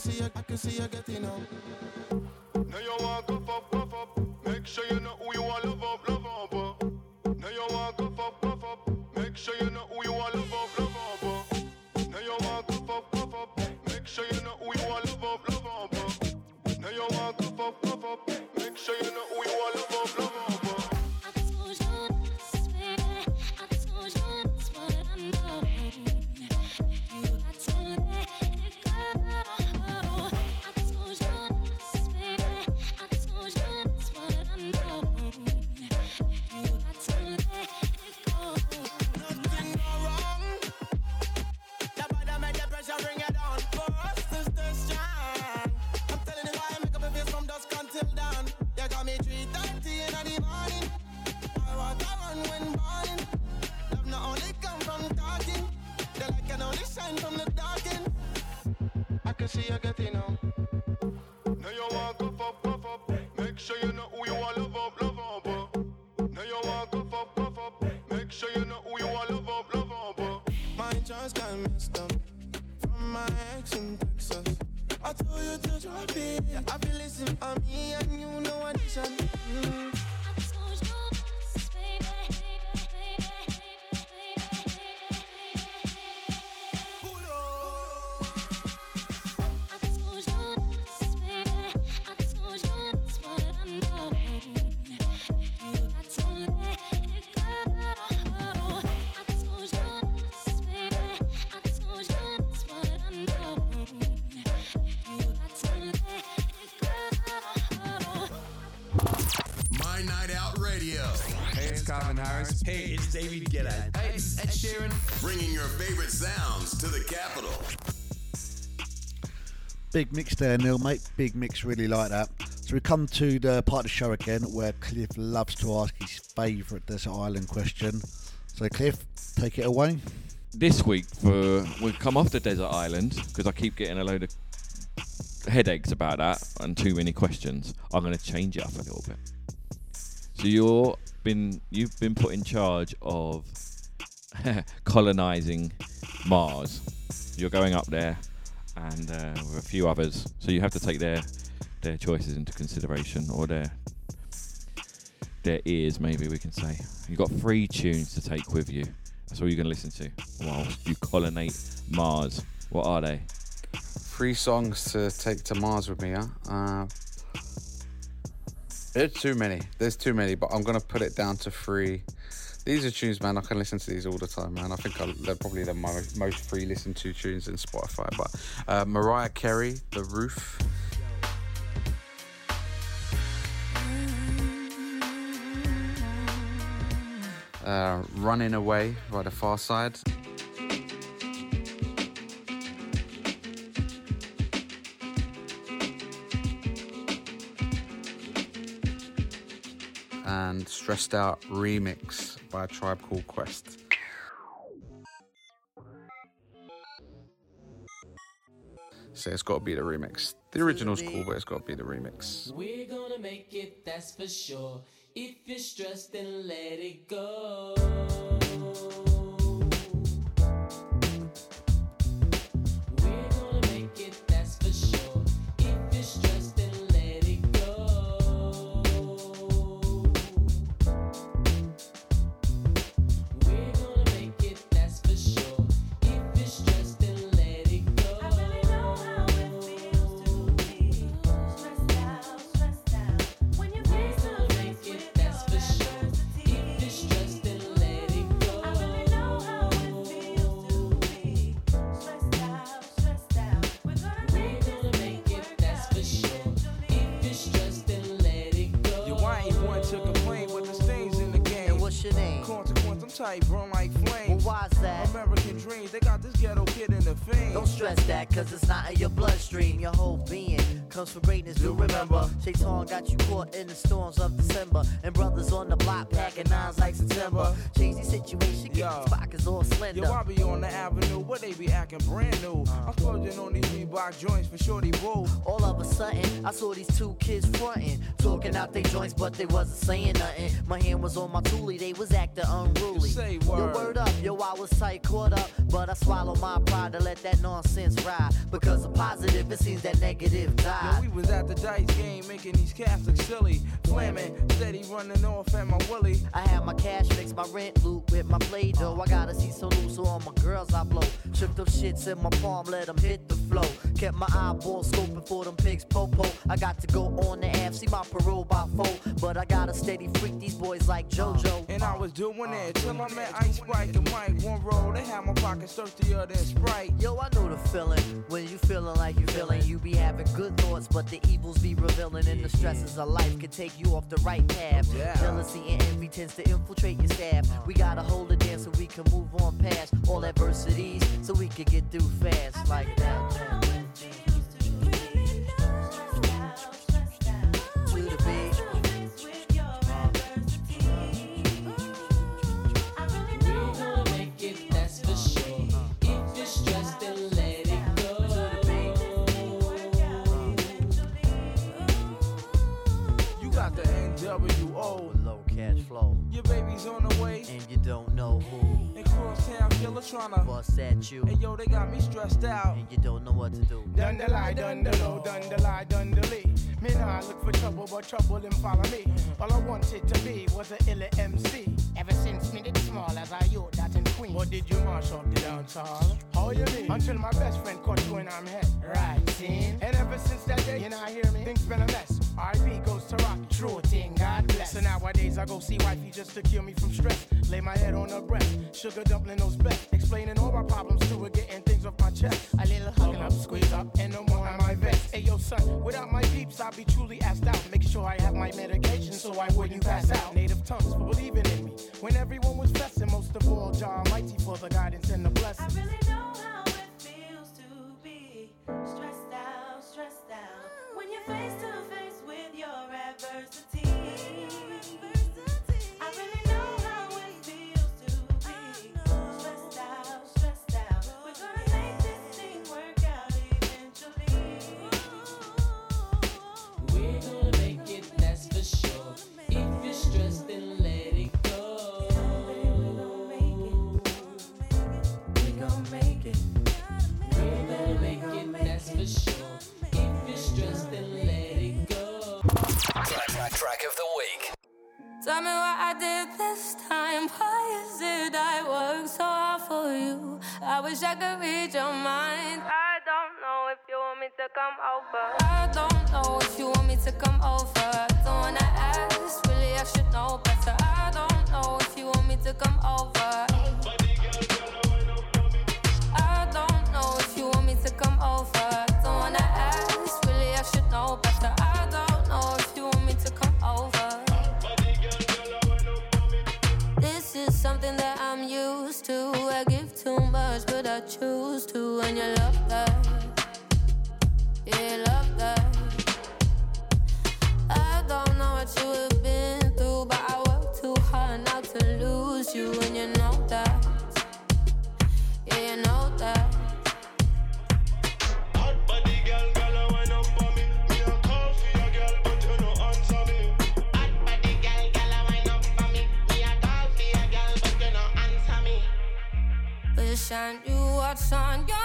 see it, I can see it, I Big mix there, Neil, mate. Big mix, really like that. So we come to the part of the show again where Cliff loves to ask his favourite desert island question. So, Cliff, take it away. This week, for we've come off the desert island because I keep getting a load of headaches about that and too many questions. I'm going to change it up a little bit. So you're been you've been put in charge of colonizing Mars. You're going up there, and uh, with a few others. So you have to take their their choices into consideration, or their their ears, maybe we can say. You've got three tunes to take with you. That's all you're going to listen to whilst you colonate Mars. What are they? Three songs to take to Mars with me, huh? Uh, there's too many. There's too many, but I'm gonna put it down to three. These are tunes, man. I can listen to these all the time, man. I think I, they're probably the mo- most free listened to tunes in Spotify. But uh, Mariah Carey, "The Roof." Uh, "Running Away" by the Pharcyde. and Stressed Out Remix by a Tribe Called Quest. So it's got to be the remix. The original's cool, but it's got to be the remix. We're gonna make it, that's for sure. If you're stressed, then let it go. Comes from greatness, do remember. Shaitan got you caught in the storms of December. And brothers on the block packing nines like September. Change the situation, get these pockets all slender. Yo, I be on the avenue where they be acting brand new. I'm splurging on these Joints for shorty boo. All of a sudden, I saw these two kids frontin', talking out their joints, but they wasn't saying nothing. My hand was on my toolie, they was acting unruly. say Yo, word. word up, yo, I was tight, caught up, but I swallowed my pride to let that nonsense ride. Because of positive, it seems that negative Yo, died. we was at the dice game making these cats look silly. Flaming, steady running off at my willy. I had my cash mix, my rent loot with my play dough. Uh-huh. I gotta see so loose, so all my girls I blow. Shook those shits in my palm, let them hit the flow. Kept my eyeball scoping for them pigs, popo. I got to go on the app, see my parole by four. But I got to steady freak these boys like JoJo. Uh, and I was doing it till I met Ice Spike and Mike. One roll, they had my pockets thirstier than Sprite. Yo, I know the feeling when you feeling like you feeling. You be having good thoughts, but the evils be revealing. And the stresses of life can take you off the right path. Yeah. Jealousy and envy tends to infiltrate your staff. We gotta hold it down so we can move on past all adversities, so we can get through fast like that. Your baby's on the way. And you don't know who. And crosstown killer tryna bust at you. And yo, they got me stressed out. And you don't know what to do. Done the lie, done the low, done the lie, done the lee. Me nah look for trouble, but trouble him follow me. All I wanted to be was a illa MC. Ever since me did small as I youth, that in Queen. Did you mash up the dance hall? How you mean? Until my best friend caught you in I'm head. Right, seen? And ever since that day, you not hear me? Things been a mess. RP goes to rock. True thing, God bless. So nowadays I go see wifey just to cure me from stress. Lay my head on her breast. Sugar dumpling those best. Explaining all my problems to her, getting things off my chest. A little hugging up, squeeze up, and no more am I vexed. Hey yo, son, without my peeps, I'll be truly asked out. Make sure I have my medication so I wouldn't pass out. Native tongues for believing in me. When everyone was blessing, most of all, Jah Almighty for the guidance and the blessings. I really know how it feels to be stressed out, stressed out. When you're face to face with your adversity. I really Tell me what I did this time. Why is it I work so hard for you? I wish I could read your mind. I don't know if you want me to come over. I don't know if you want me to come over. Don't wanna ask, really I should know better. I don't know if you want me to come over. I don't know if you want me to come over. Don't wanna ask, really I should know better. I to. I give too much, but I choose to. And you love that. Yeah, love that. I don't know what you have been through, but I work too hard not to lose you. And you know that. Yeah, you know that. Wishing you what's on your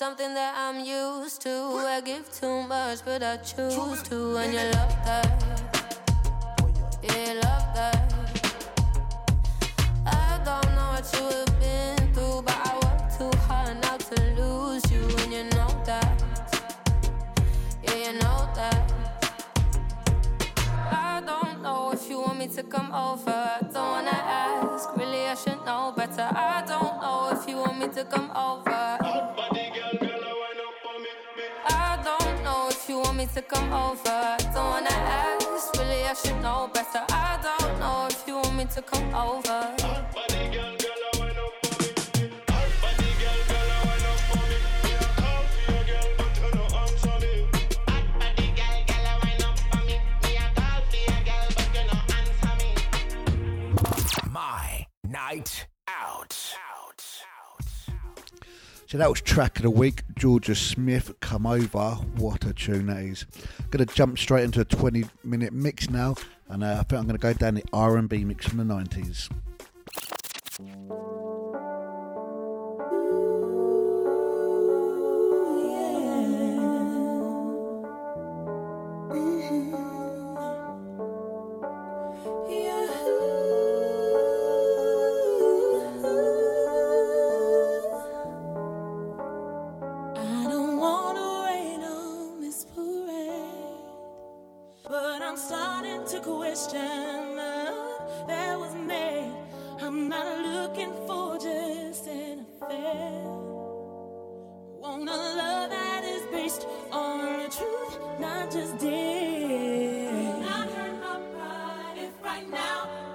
something that I'm used to. I give too much, but I choose to. And you love that. To come over. Don't wanna ask, really I should know better. I don't know if you want me to come over. So that was track of the week. Jorja Smith, come over. What a tune that is. I'm Going to jump straight into a 20 minute mix now, and uh, I think I'm going to go down the R&B mix from the 90s. Right now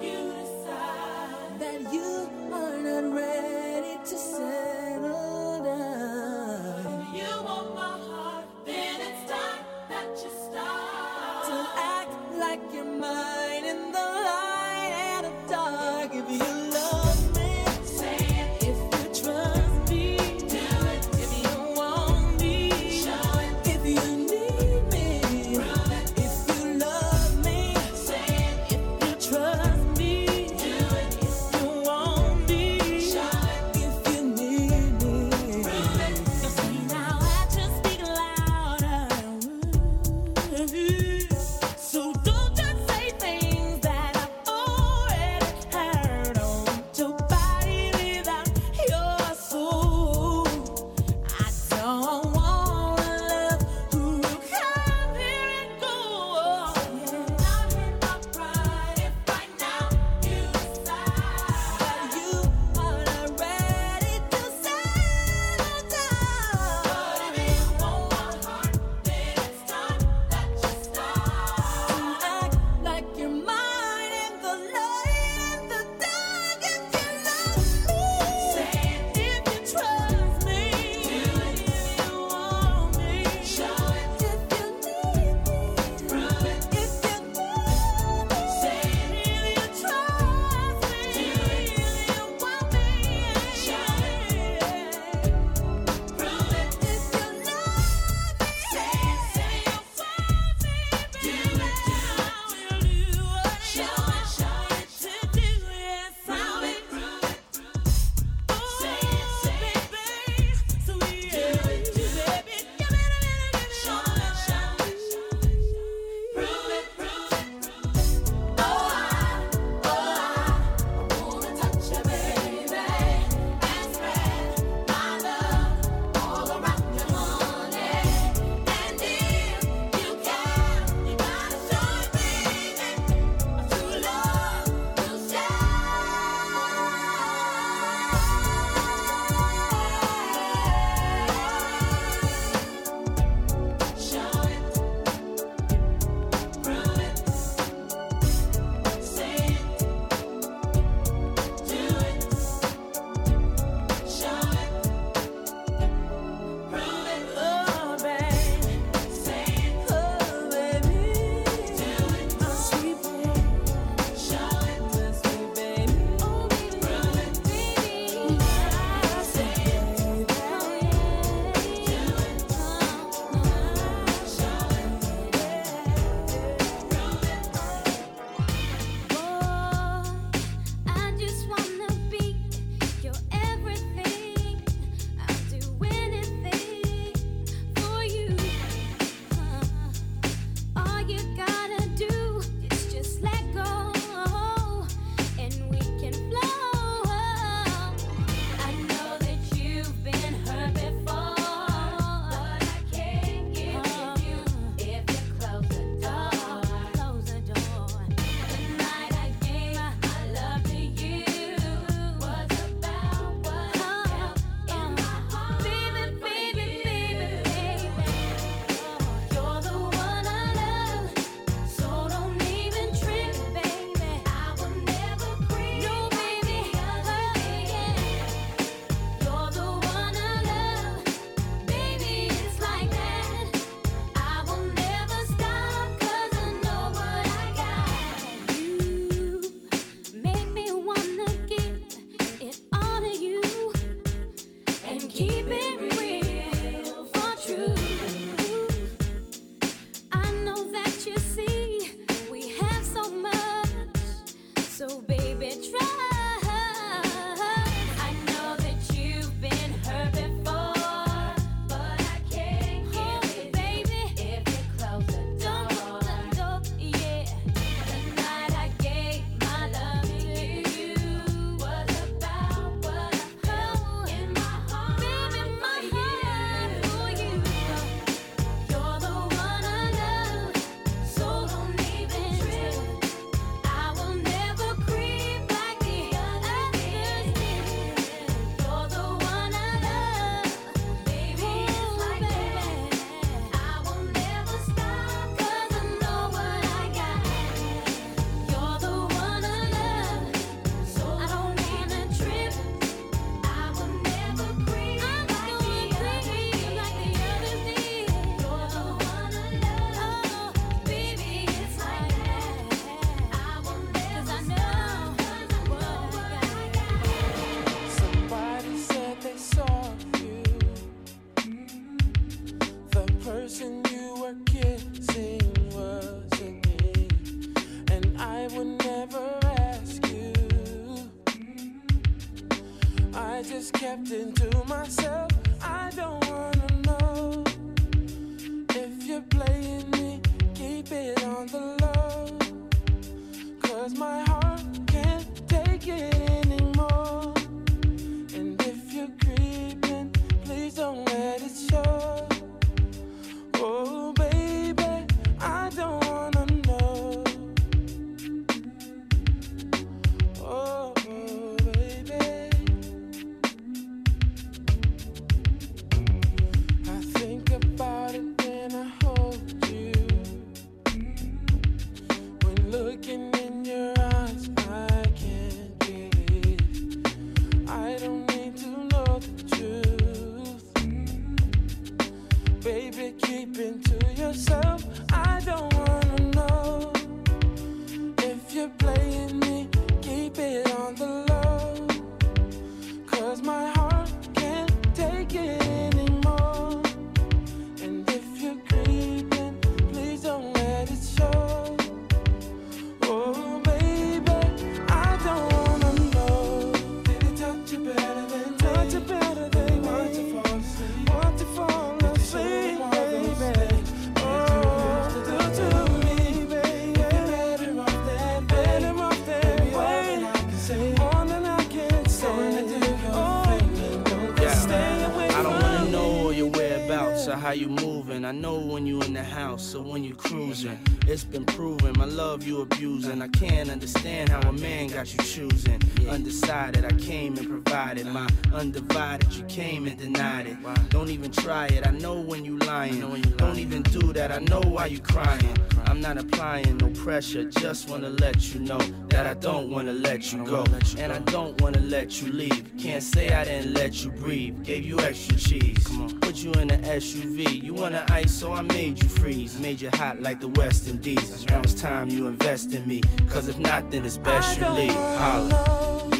It's been proven, my love you abusing. I can't understand how a man got you choosing. Undecided, I came and provided. My undivided, you came and denied it. Don't even try it, I know when you lying. Don't even do that, I know why you crying. I'm not applying no pressure, just wanna let you know that I don't wanna let you go. And I don't wanna let you leave. Can't say I didn't let you breathe. Gave you extra cheese. Put you in the SUV. You wanna ice, so I made you freeze. Made you hot like the West Indies. Now it's time you invest in me. Cause if not, then it's best you leave. Holla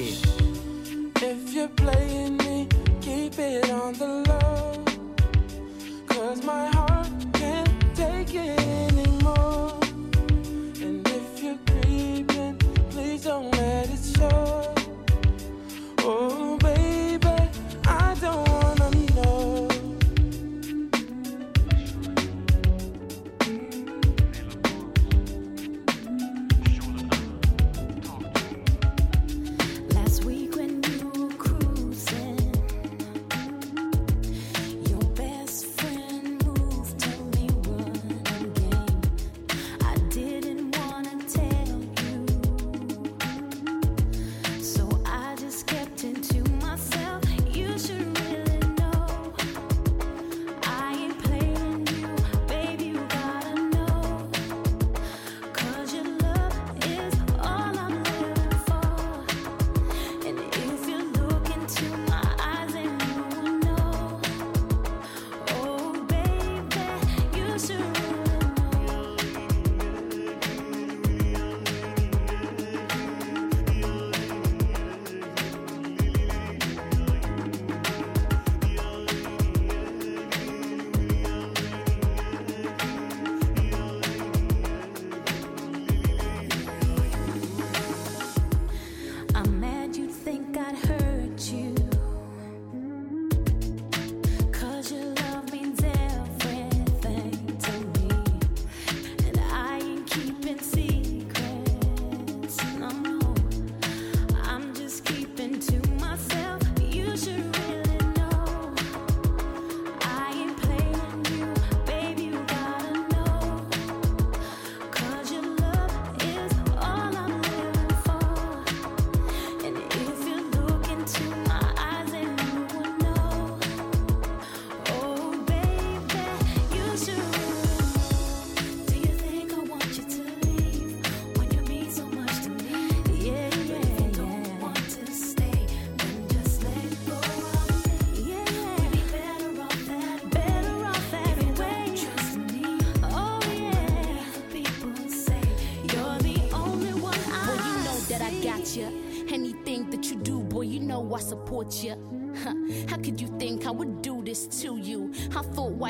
you're playing me, keep it on the low. Cause my heart.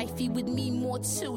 wifey with me more too.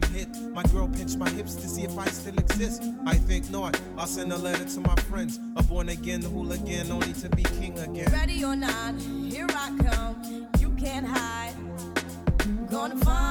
My girl pinched my hips to see if I still exist. I think not. I'll send a letter to my friends. A born again hooligan, only to be king again. Ready or not, here I come. You can't hide. Gonna find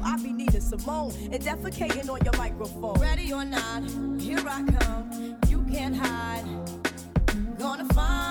Simone and defecating on your microphone. Ready or not, here I come. You can't hide. Gonna find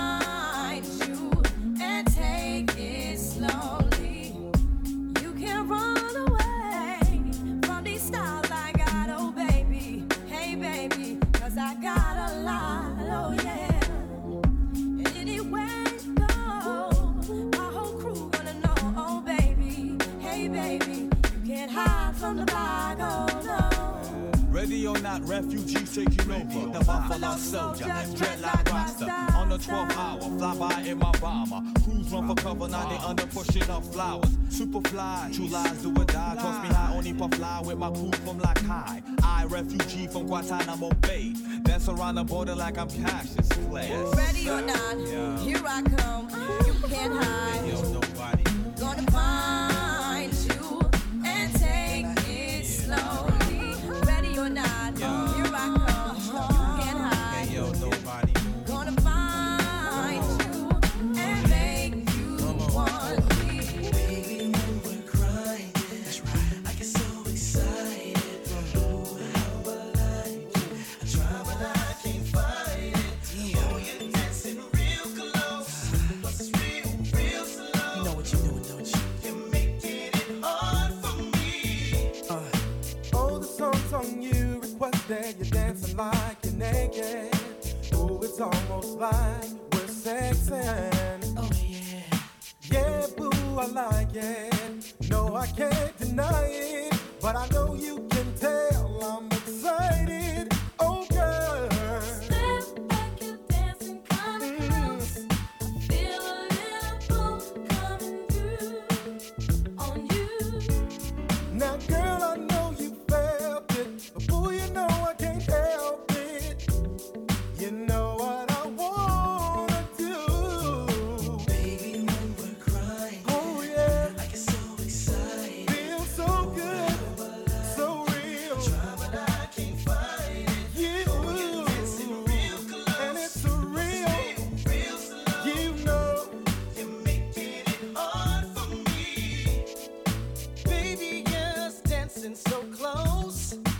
Not, refugees taking over. The Buffalo Soldier, dreadlock Rasta. On the 12th hour, fly by in my bomber. Crews run for cover, now they under pushing up flowers. Super fly, true lies do or die. Toss me high, only puff fly with my crew from like high. I, refugee from Guantanamo Bay. Dance around the border like I'm Cassius Clay. Ready or not, here I come. You can't hide. It's almost like we're sexing. Oh yeah. Yeah, boo, I like it. No, I can't deny it, but I know you can tell I'm see. close.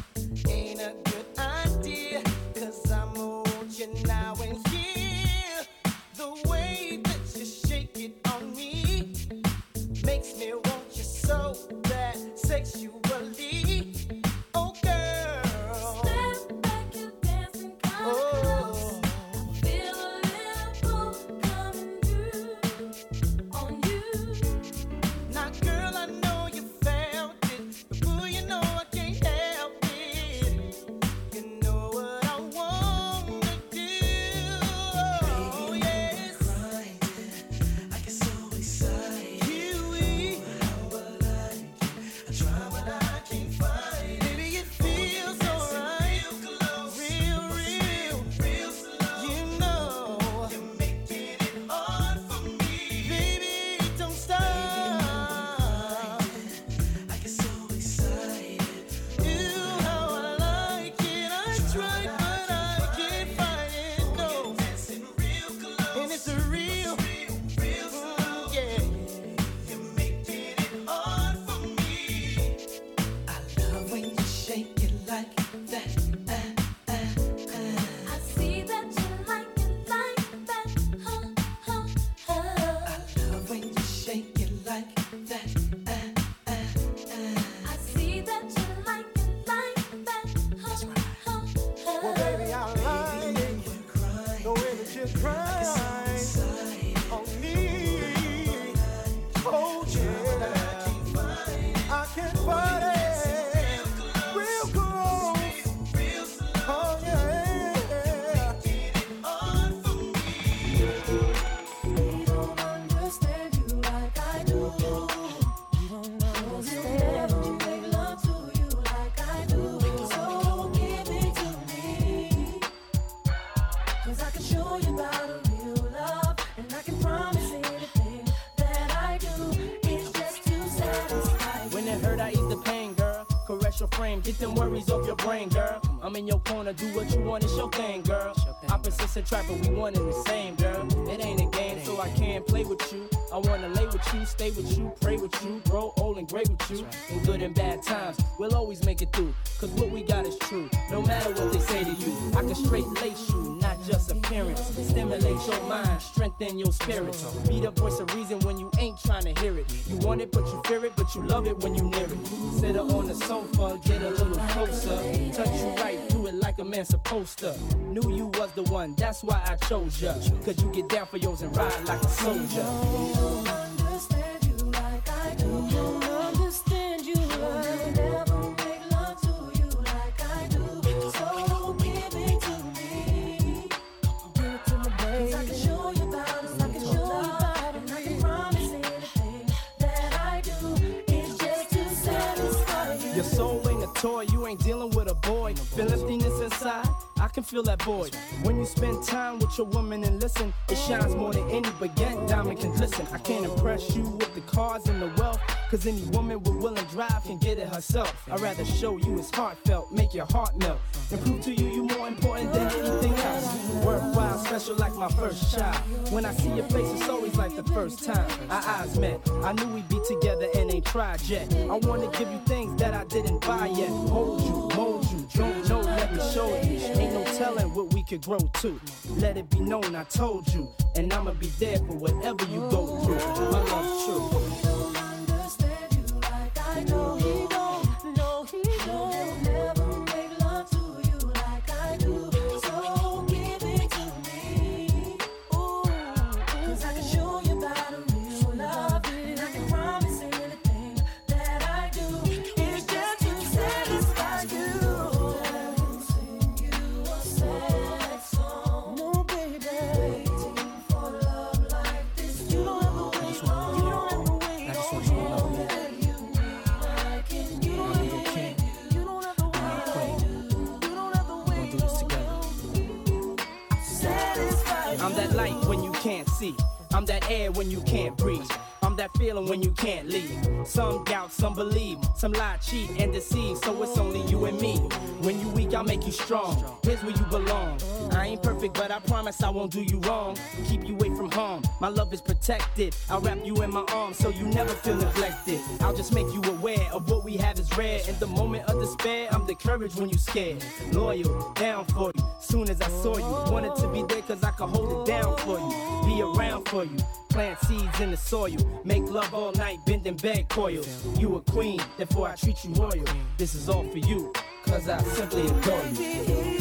trapper a boy. Been lifting inside. I can feel that boy. When you spend time with your woman and listen, it shines more than any baguette diamond can listen. I can't impress you with the cars and the wealth, cause any woman with will and drive can get it herself. I'd rather show you it's heartfelt, make your heart melt, and prove to you you're more important than anything else. Worthwhile, special like my first child. When I see your face, it's always like the first time our eyes met. I knew we'd be together and ain't tried yet. I wanna give you things that I didn't buy yet. Hold you, mold don't know, let me show you. Ain't no telling what we could grow to. Let it be known I told you, and I'ma be there for whatever you go through. My love's true. I'm that air when you can't breathe. That feeling when you can't leave. Some doubt, some believe, some lie, cheat, and deceive. So it's only you and me. When you weak, I'll make you strong. Here's where you belong. I ain't perfect, but I promise I won't do you wrong. Keep you away from harm. My love is protected. I'll wrap you in my arms so you never feel neglected. I'll just make you aware of what we have is rare. In the moment of despair, I'm the courage when you scared. Loyal, down for you. Soon as I saw you, wanted to be there cause I could hold it down for you. Be around for you. Plant seeds in the soil. Make love all night, bending bed coils. You a queen, therefore I treat you royal. This is all for you, cause I simply adore you.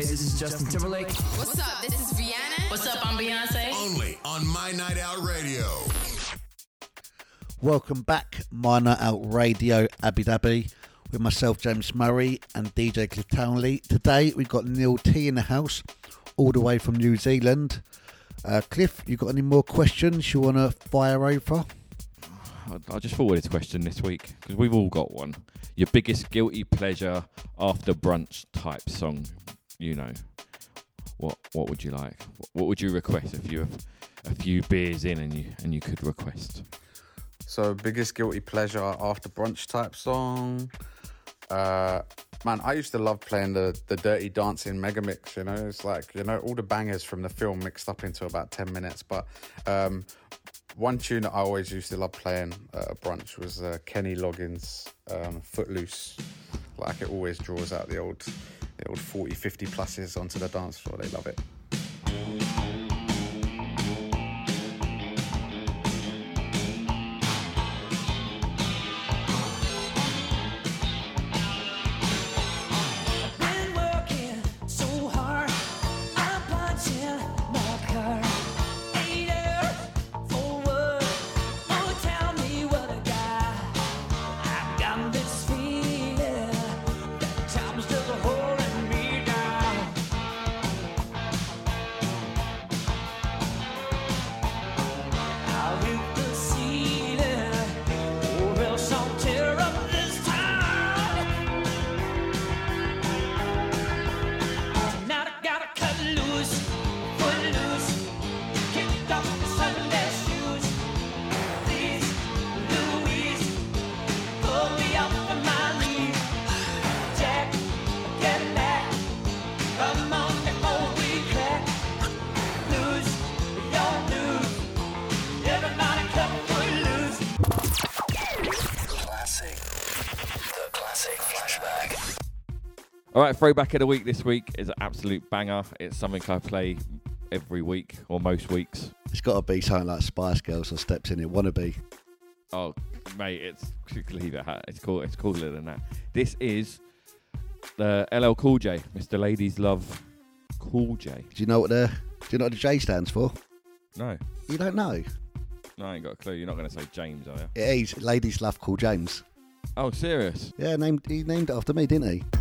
Hey, this is Justin Timberlake. What's up? This is Rihanna. What's up? I'm Beyonce. Only on My Night Out Radio. Welcome back, My Night Out Radio Abu Dhabi, with myself, James Murray, and DJ Cliff Townley. Today we've got Neil T in the house, all the way from New Zealand. Uh, Cliff, you got any more questions you want to fire over? I- I just forwarded a question this week because we've all got one. Your biggest guilty pleasure after brunch type song, you know. What what would you like? What, would you request if you have a few beers in and you and you could request? So biggest guilty pleasure after brunch type song. Uh, man, I used to love playing the the Dirty Dancing mega mix. You know, it's like you know all the bangers from the film mixed up into about ten minutes. But um, one tune that I always used to love playing at a brunch was uh, Kenny Loggins' um, "Footloose." Like it always draws out the old old 40, 50 pluses onto the dance floor. They love it. Throwback of the week this week is an absolute banger. It's something I play every week or most weeks. It's got to be something like Spice Girls or Steps in It. Wannabe. Oh, mate, it's leave it. It's cool. It's cooler than that. This is the LL Cool J, Mr. Ladies Love Cool J. Do you know what the Do you know what the J stands for? No, You don't know. no, I ain't got a clue. You're not going to say James, are you? Yeah, he's Ladies Love Cool James. Oh, serious? Yeah, named he named it after me, didn't he?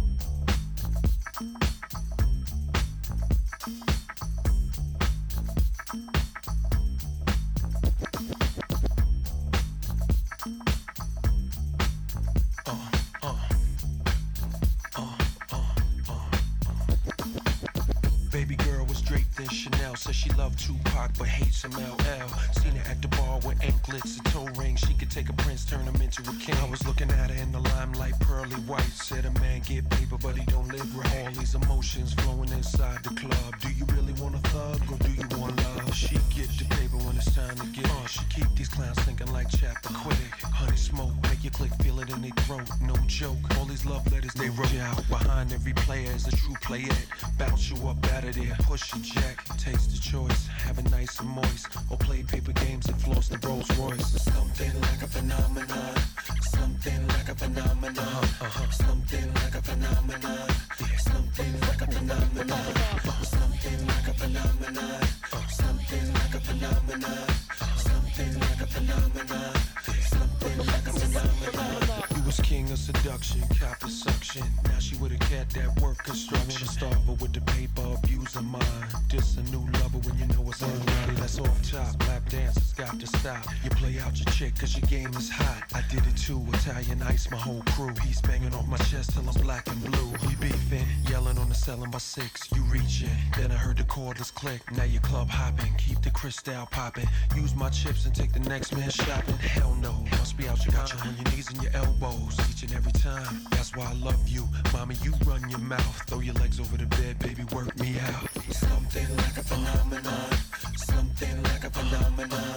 You play out your chick cause your game is hot. I did it too. Italian ice, my whole crew. He's banging off my chest till I'm black and blue. We beefing, yelling on the selling by six. You reaching. Then I heard the cordless click. Now you club hopping. Keep the crystal popping. Use my chips and take the next man shopping. Hell no. Must be out your got you on your knees and your elbows each and every time. That's why I love you. Mommy, you run your mouth. Throw your legs over the bed, baby, work me out. Something like a phenomenon. Something like a phenomenon.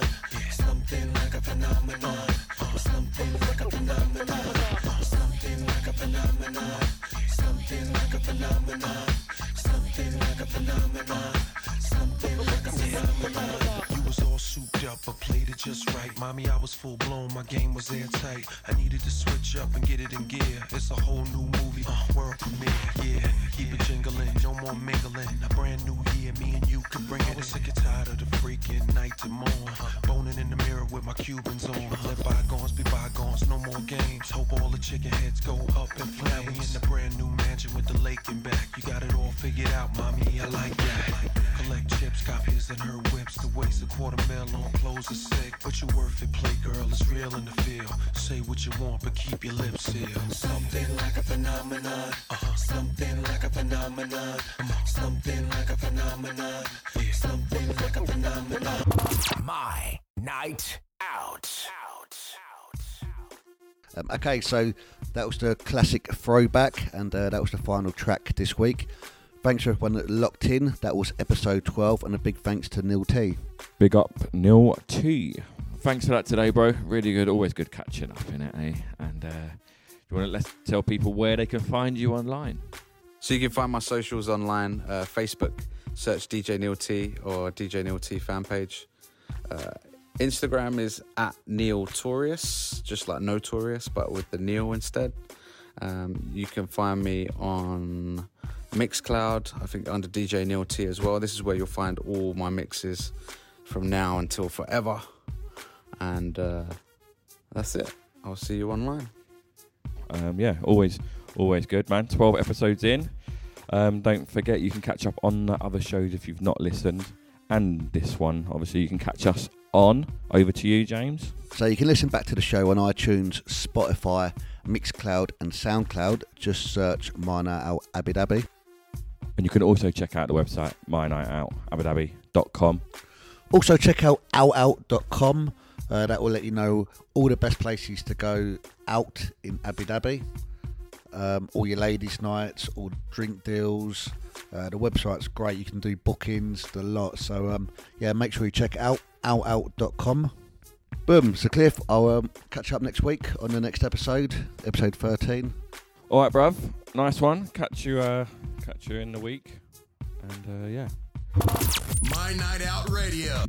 Something like a phenomenon. Something like a phenomenon. Something like a phenomenon. Something like a phenomenon. Something like a phenomenon. Something like a phenomenon. Up, but played it just right. Mommy, I was full blown, my game was airtight. I needed to switch up and get it in gear. It's a whole new movie, uh, world premiere. Yeah, keep it jingling, no more mingling. A brand new year, me and you can bring it. I was sick and tired of the freaking night to morn. Boning in the mirror with my Cubans on. Let bygones be bygones, no more games. Hope all the chicken heads go up in flames. We in the brand new mansion with the lake in back. You got it all figured out, mommy. I like that. Collect chips, cop his and her whips. To waste a quarter mil on clothes is sick, but you worth it. Play girl, it's real in the field. Say what you want, but keep your lips sealed. Something like a phenomenon. Uh-huh. Something like a phenomenon. Something like a phenomenon. Something like a phenomenon. My night out. Um, okay, so that was the classic throwback, and uh, that was the final track this week. Thanks for everyone that locked in. That was episode 12, and a big thanks to Neil T. Big up Neil T. Thanks for that today, bro. Really good. Always good catching up in it, eh? And uh, you want to let's tell people where they can find you online. So you can find my socials online, uh, Facebook, search DJ Neil T or DJ Neil T fan page. Uh, Instagram is at Neiltorious, just like Notorious, but with the Neil instead. Um, you can find me on Mixcloud, I think under DJ Neil T as well. This is where you'll find all my mixes from now until forever. And uh, that's it. I'll see you online. Um, yeah, always, always good, man. Twelve episodes in. Um, don't forget you can catch up on the other shows if you've not listened, and this one. Obviously, you can catch us on. Over to you, James. So you can listen back to the show on iTunes, Spotify, Mixcloud, and SoundCloud. Just search My Night Out Abu Dhabi. And you can also check out the website mynightoutabudabi.com. Also, check out outout.com. Uh, that will let you know all the best places to go out in Abu Dhabi. Um, all your ladies' nights, all drink deals. Uh, the website's great. You can do bookings, the lot. So, um, yeah, make sure you check it out outout.com. Boom. So, Cliff, I'll um, catch you up next week on the next episode, episode 13. All right, bruv. Nice one. Catch you. Uh, catch you in the week. And uh, yeah. My Night Out Radio.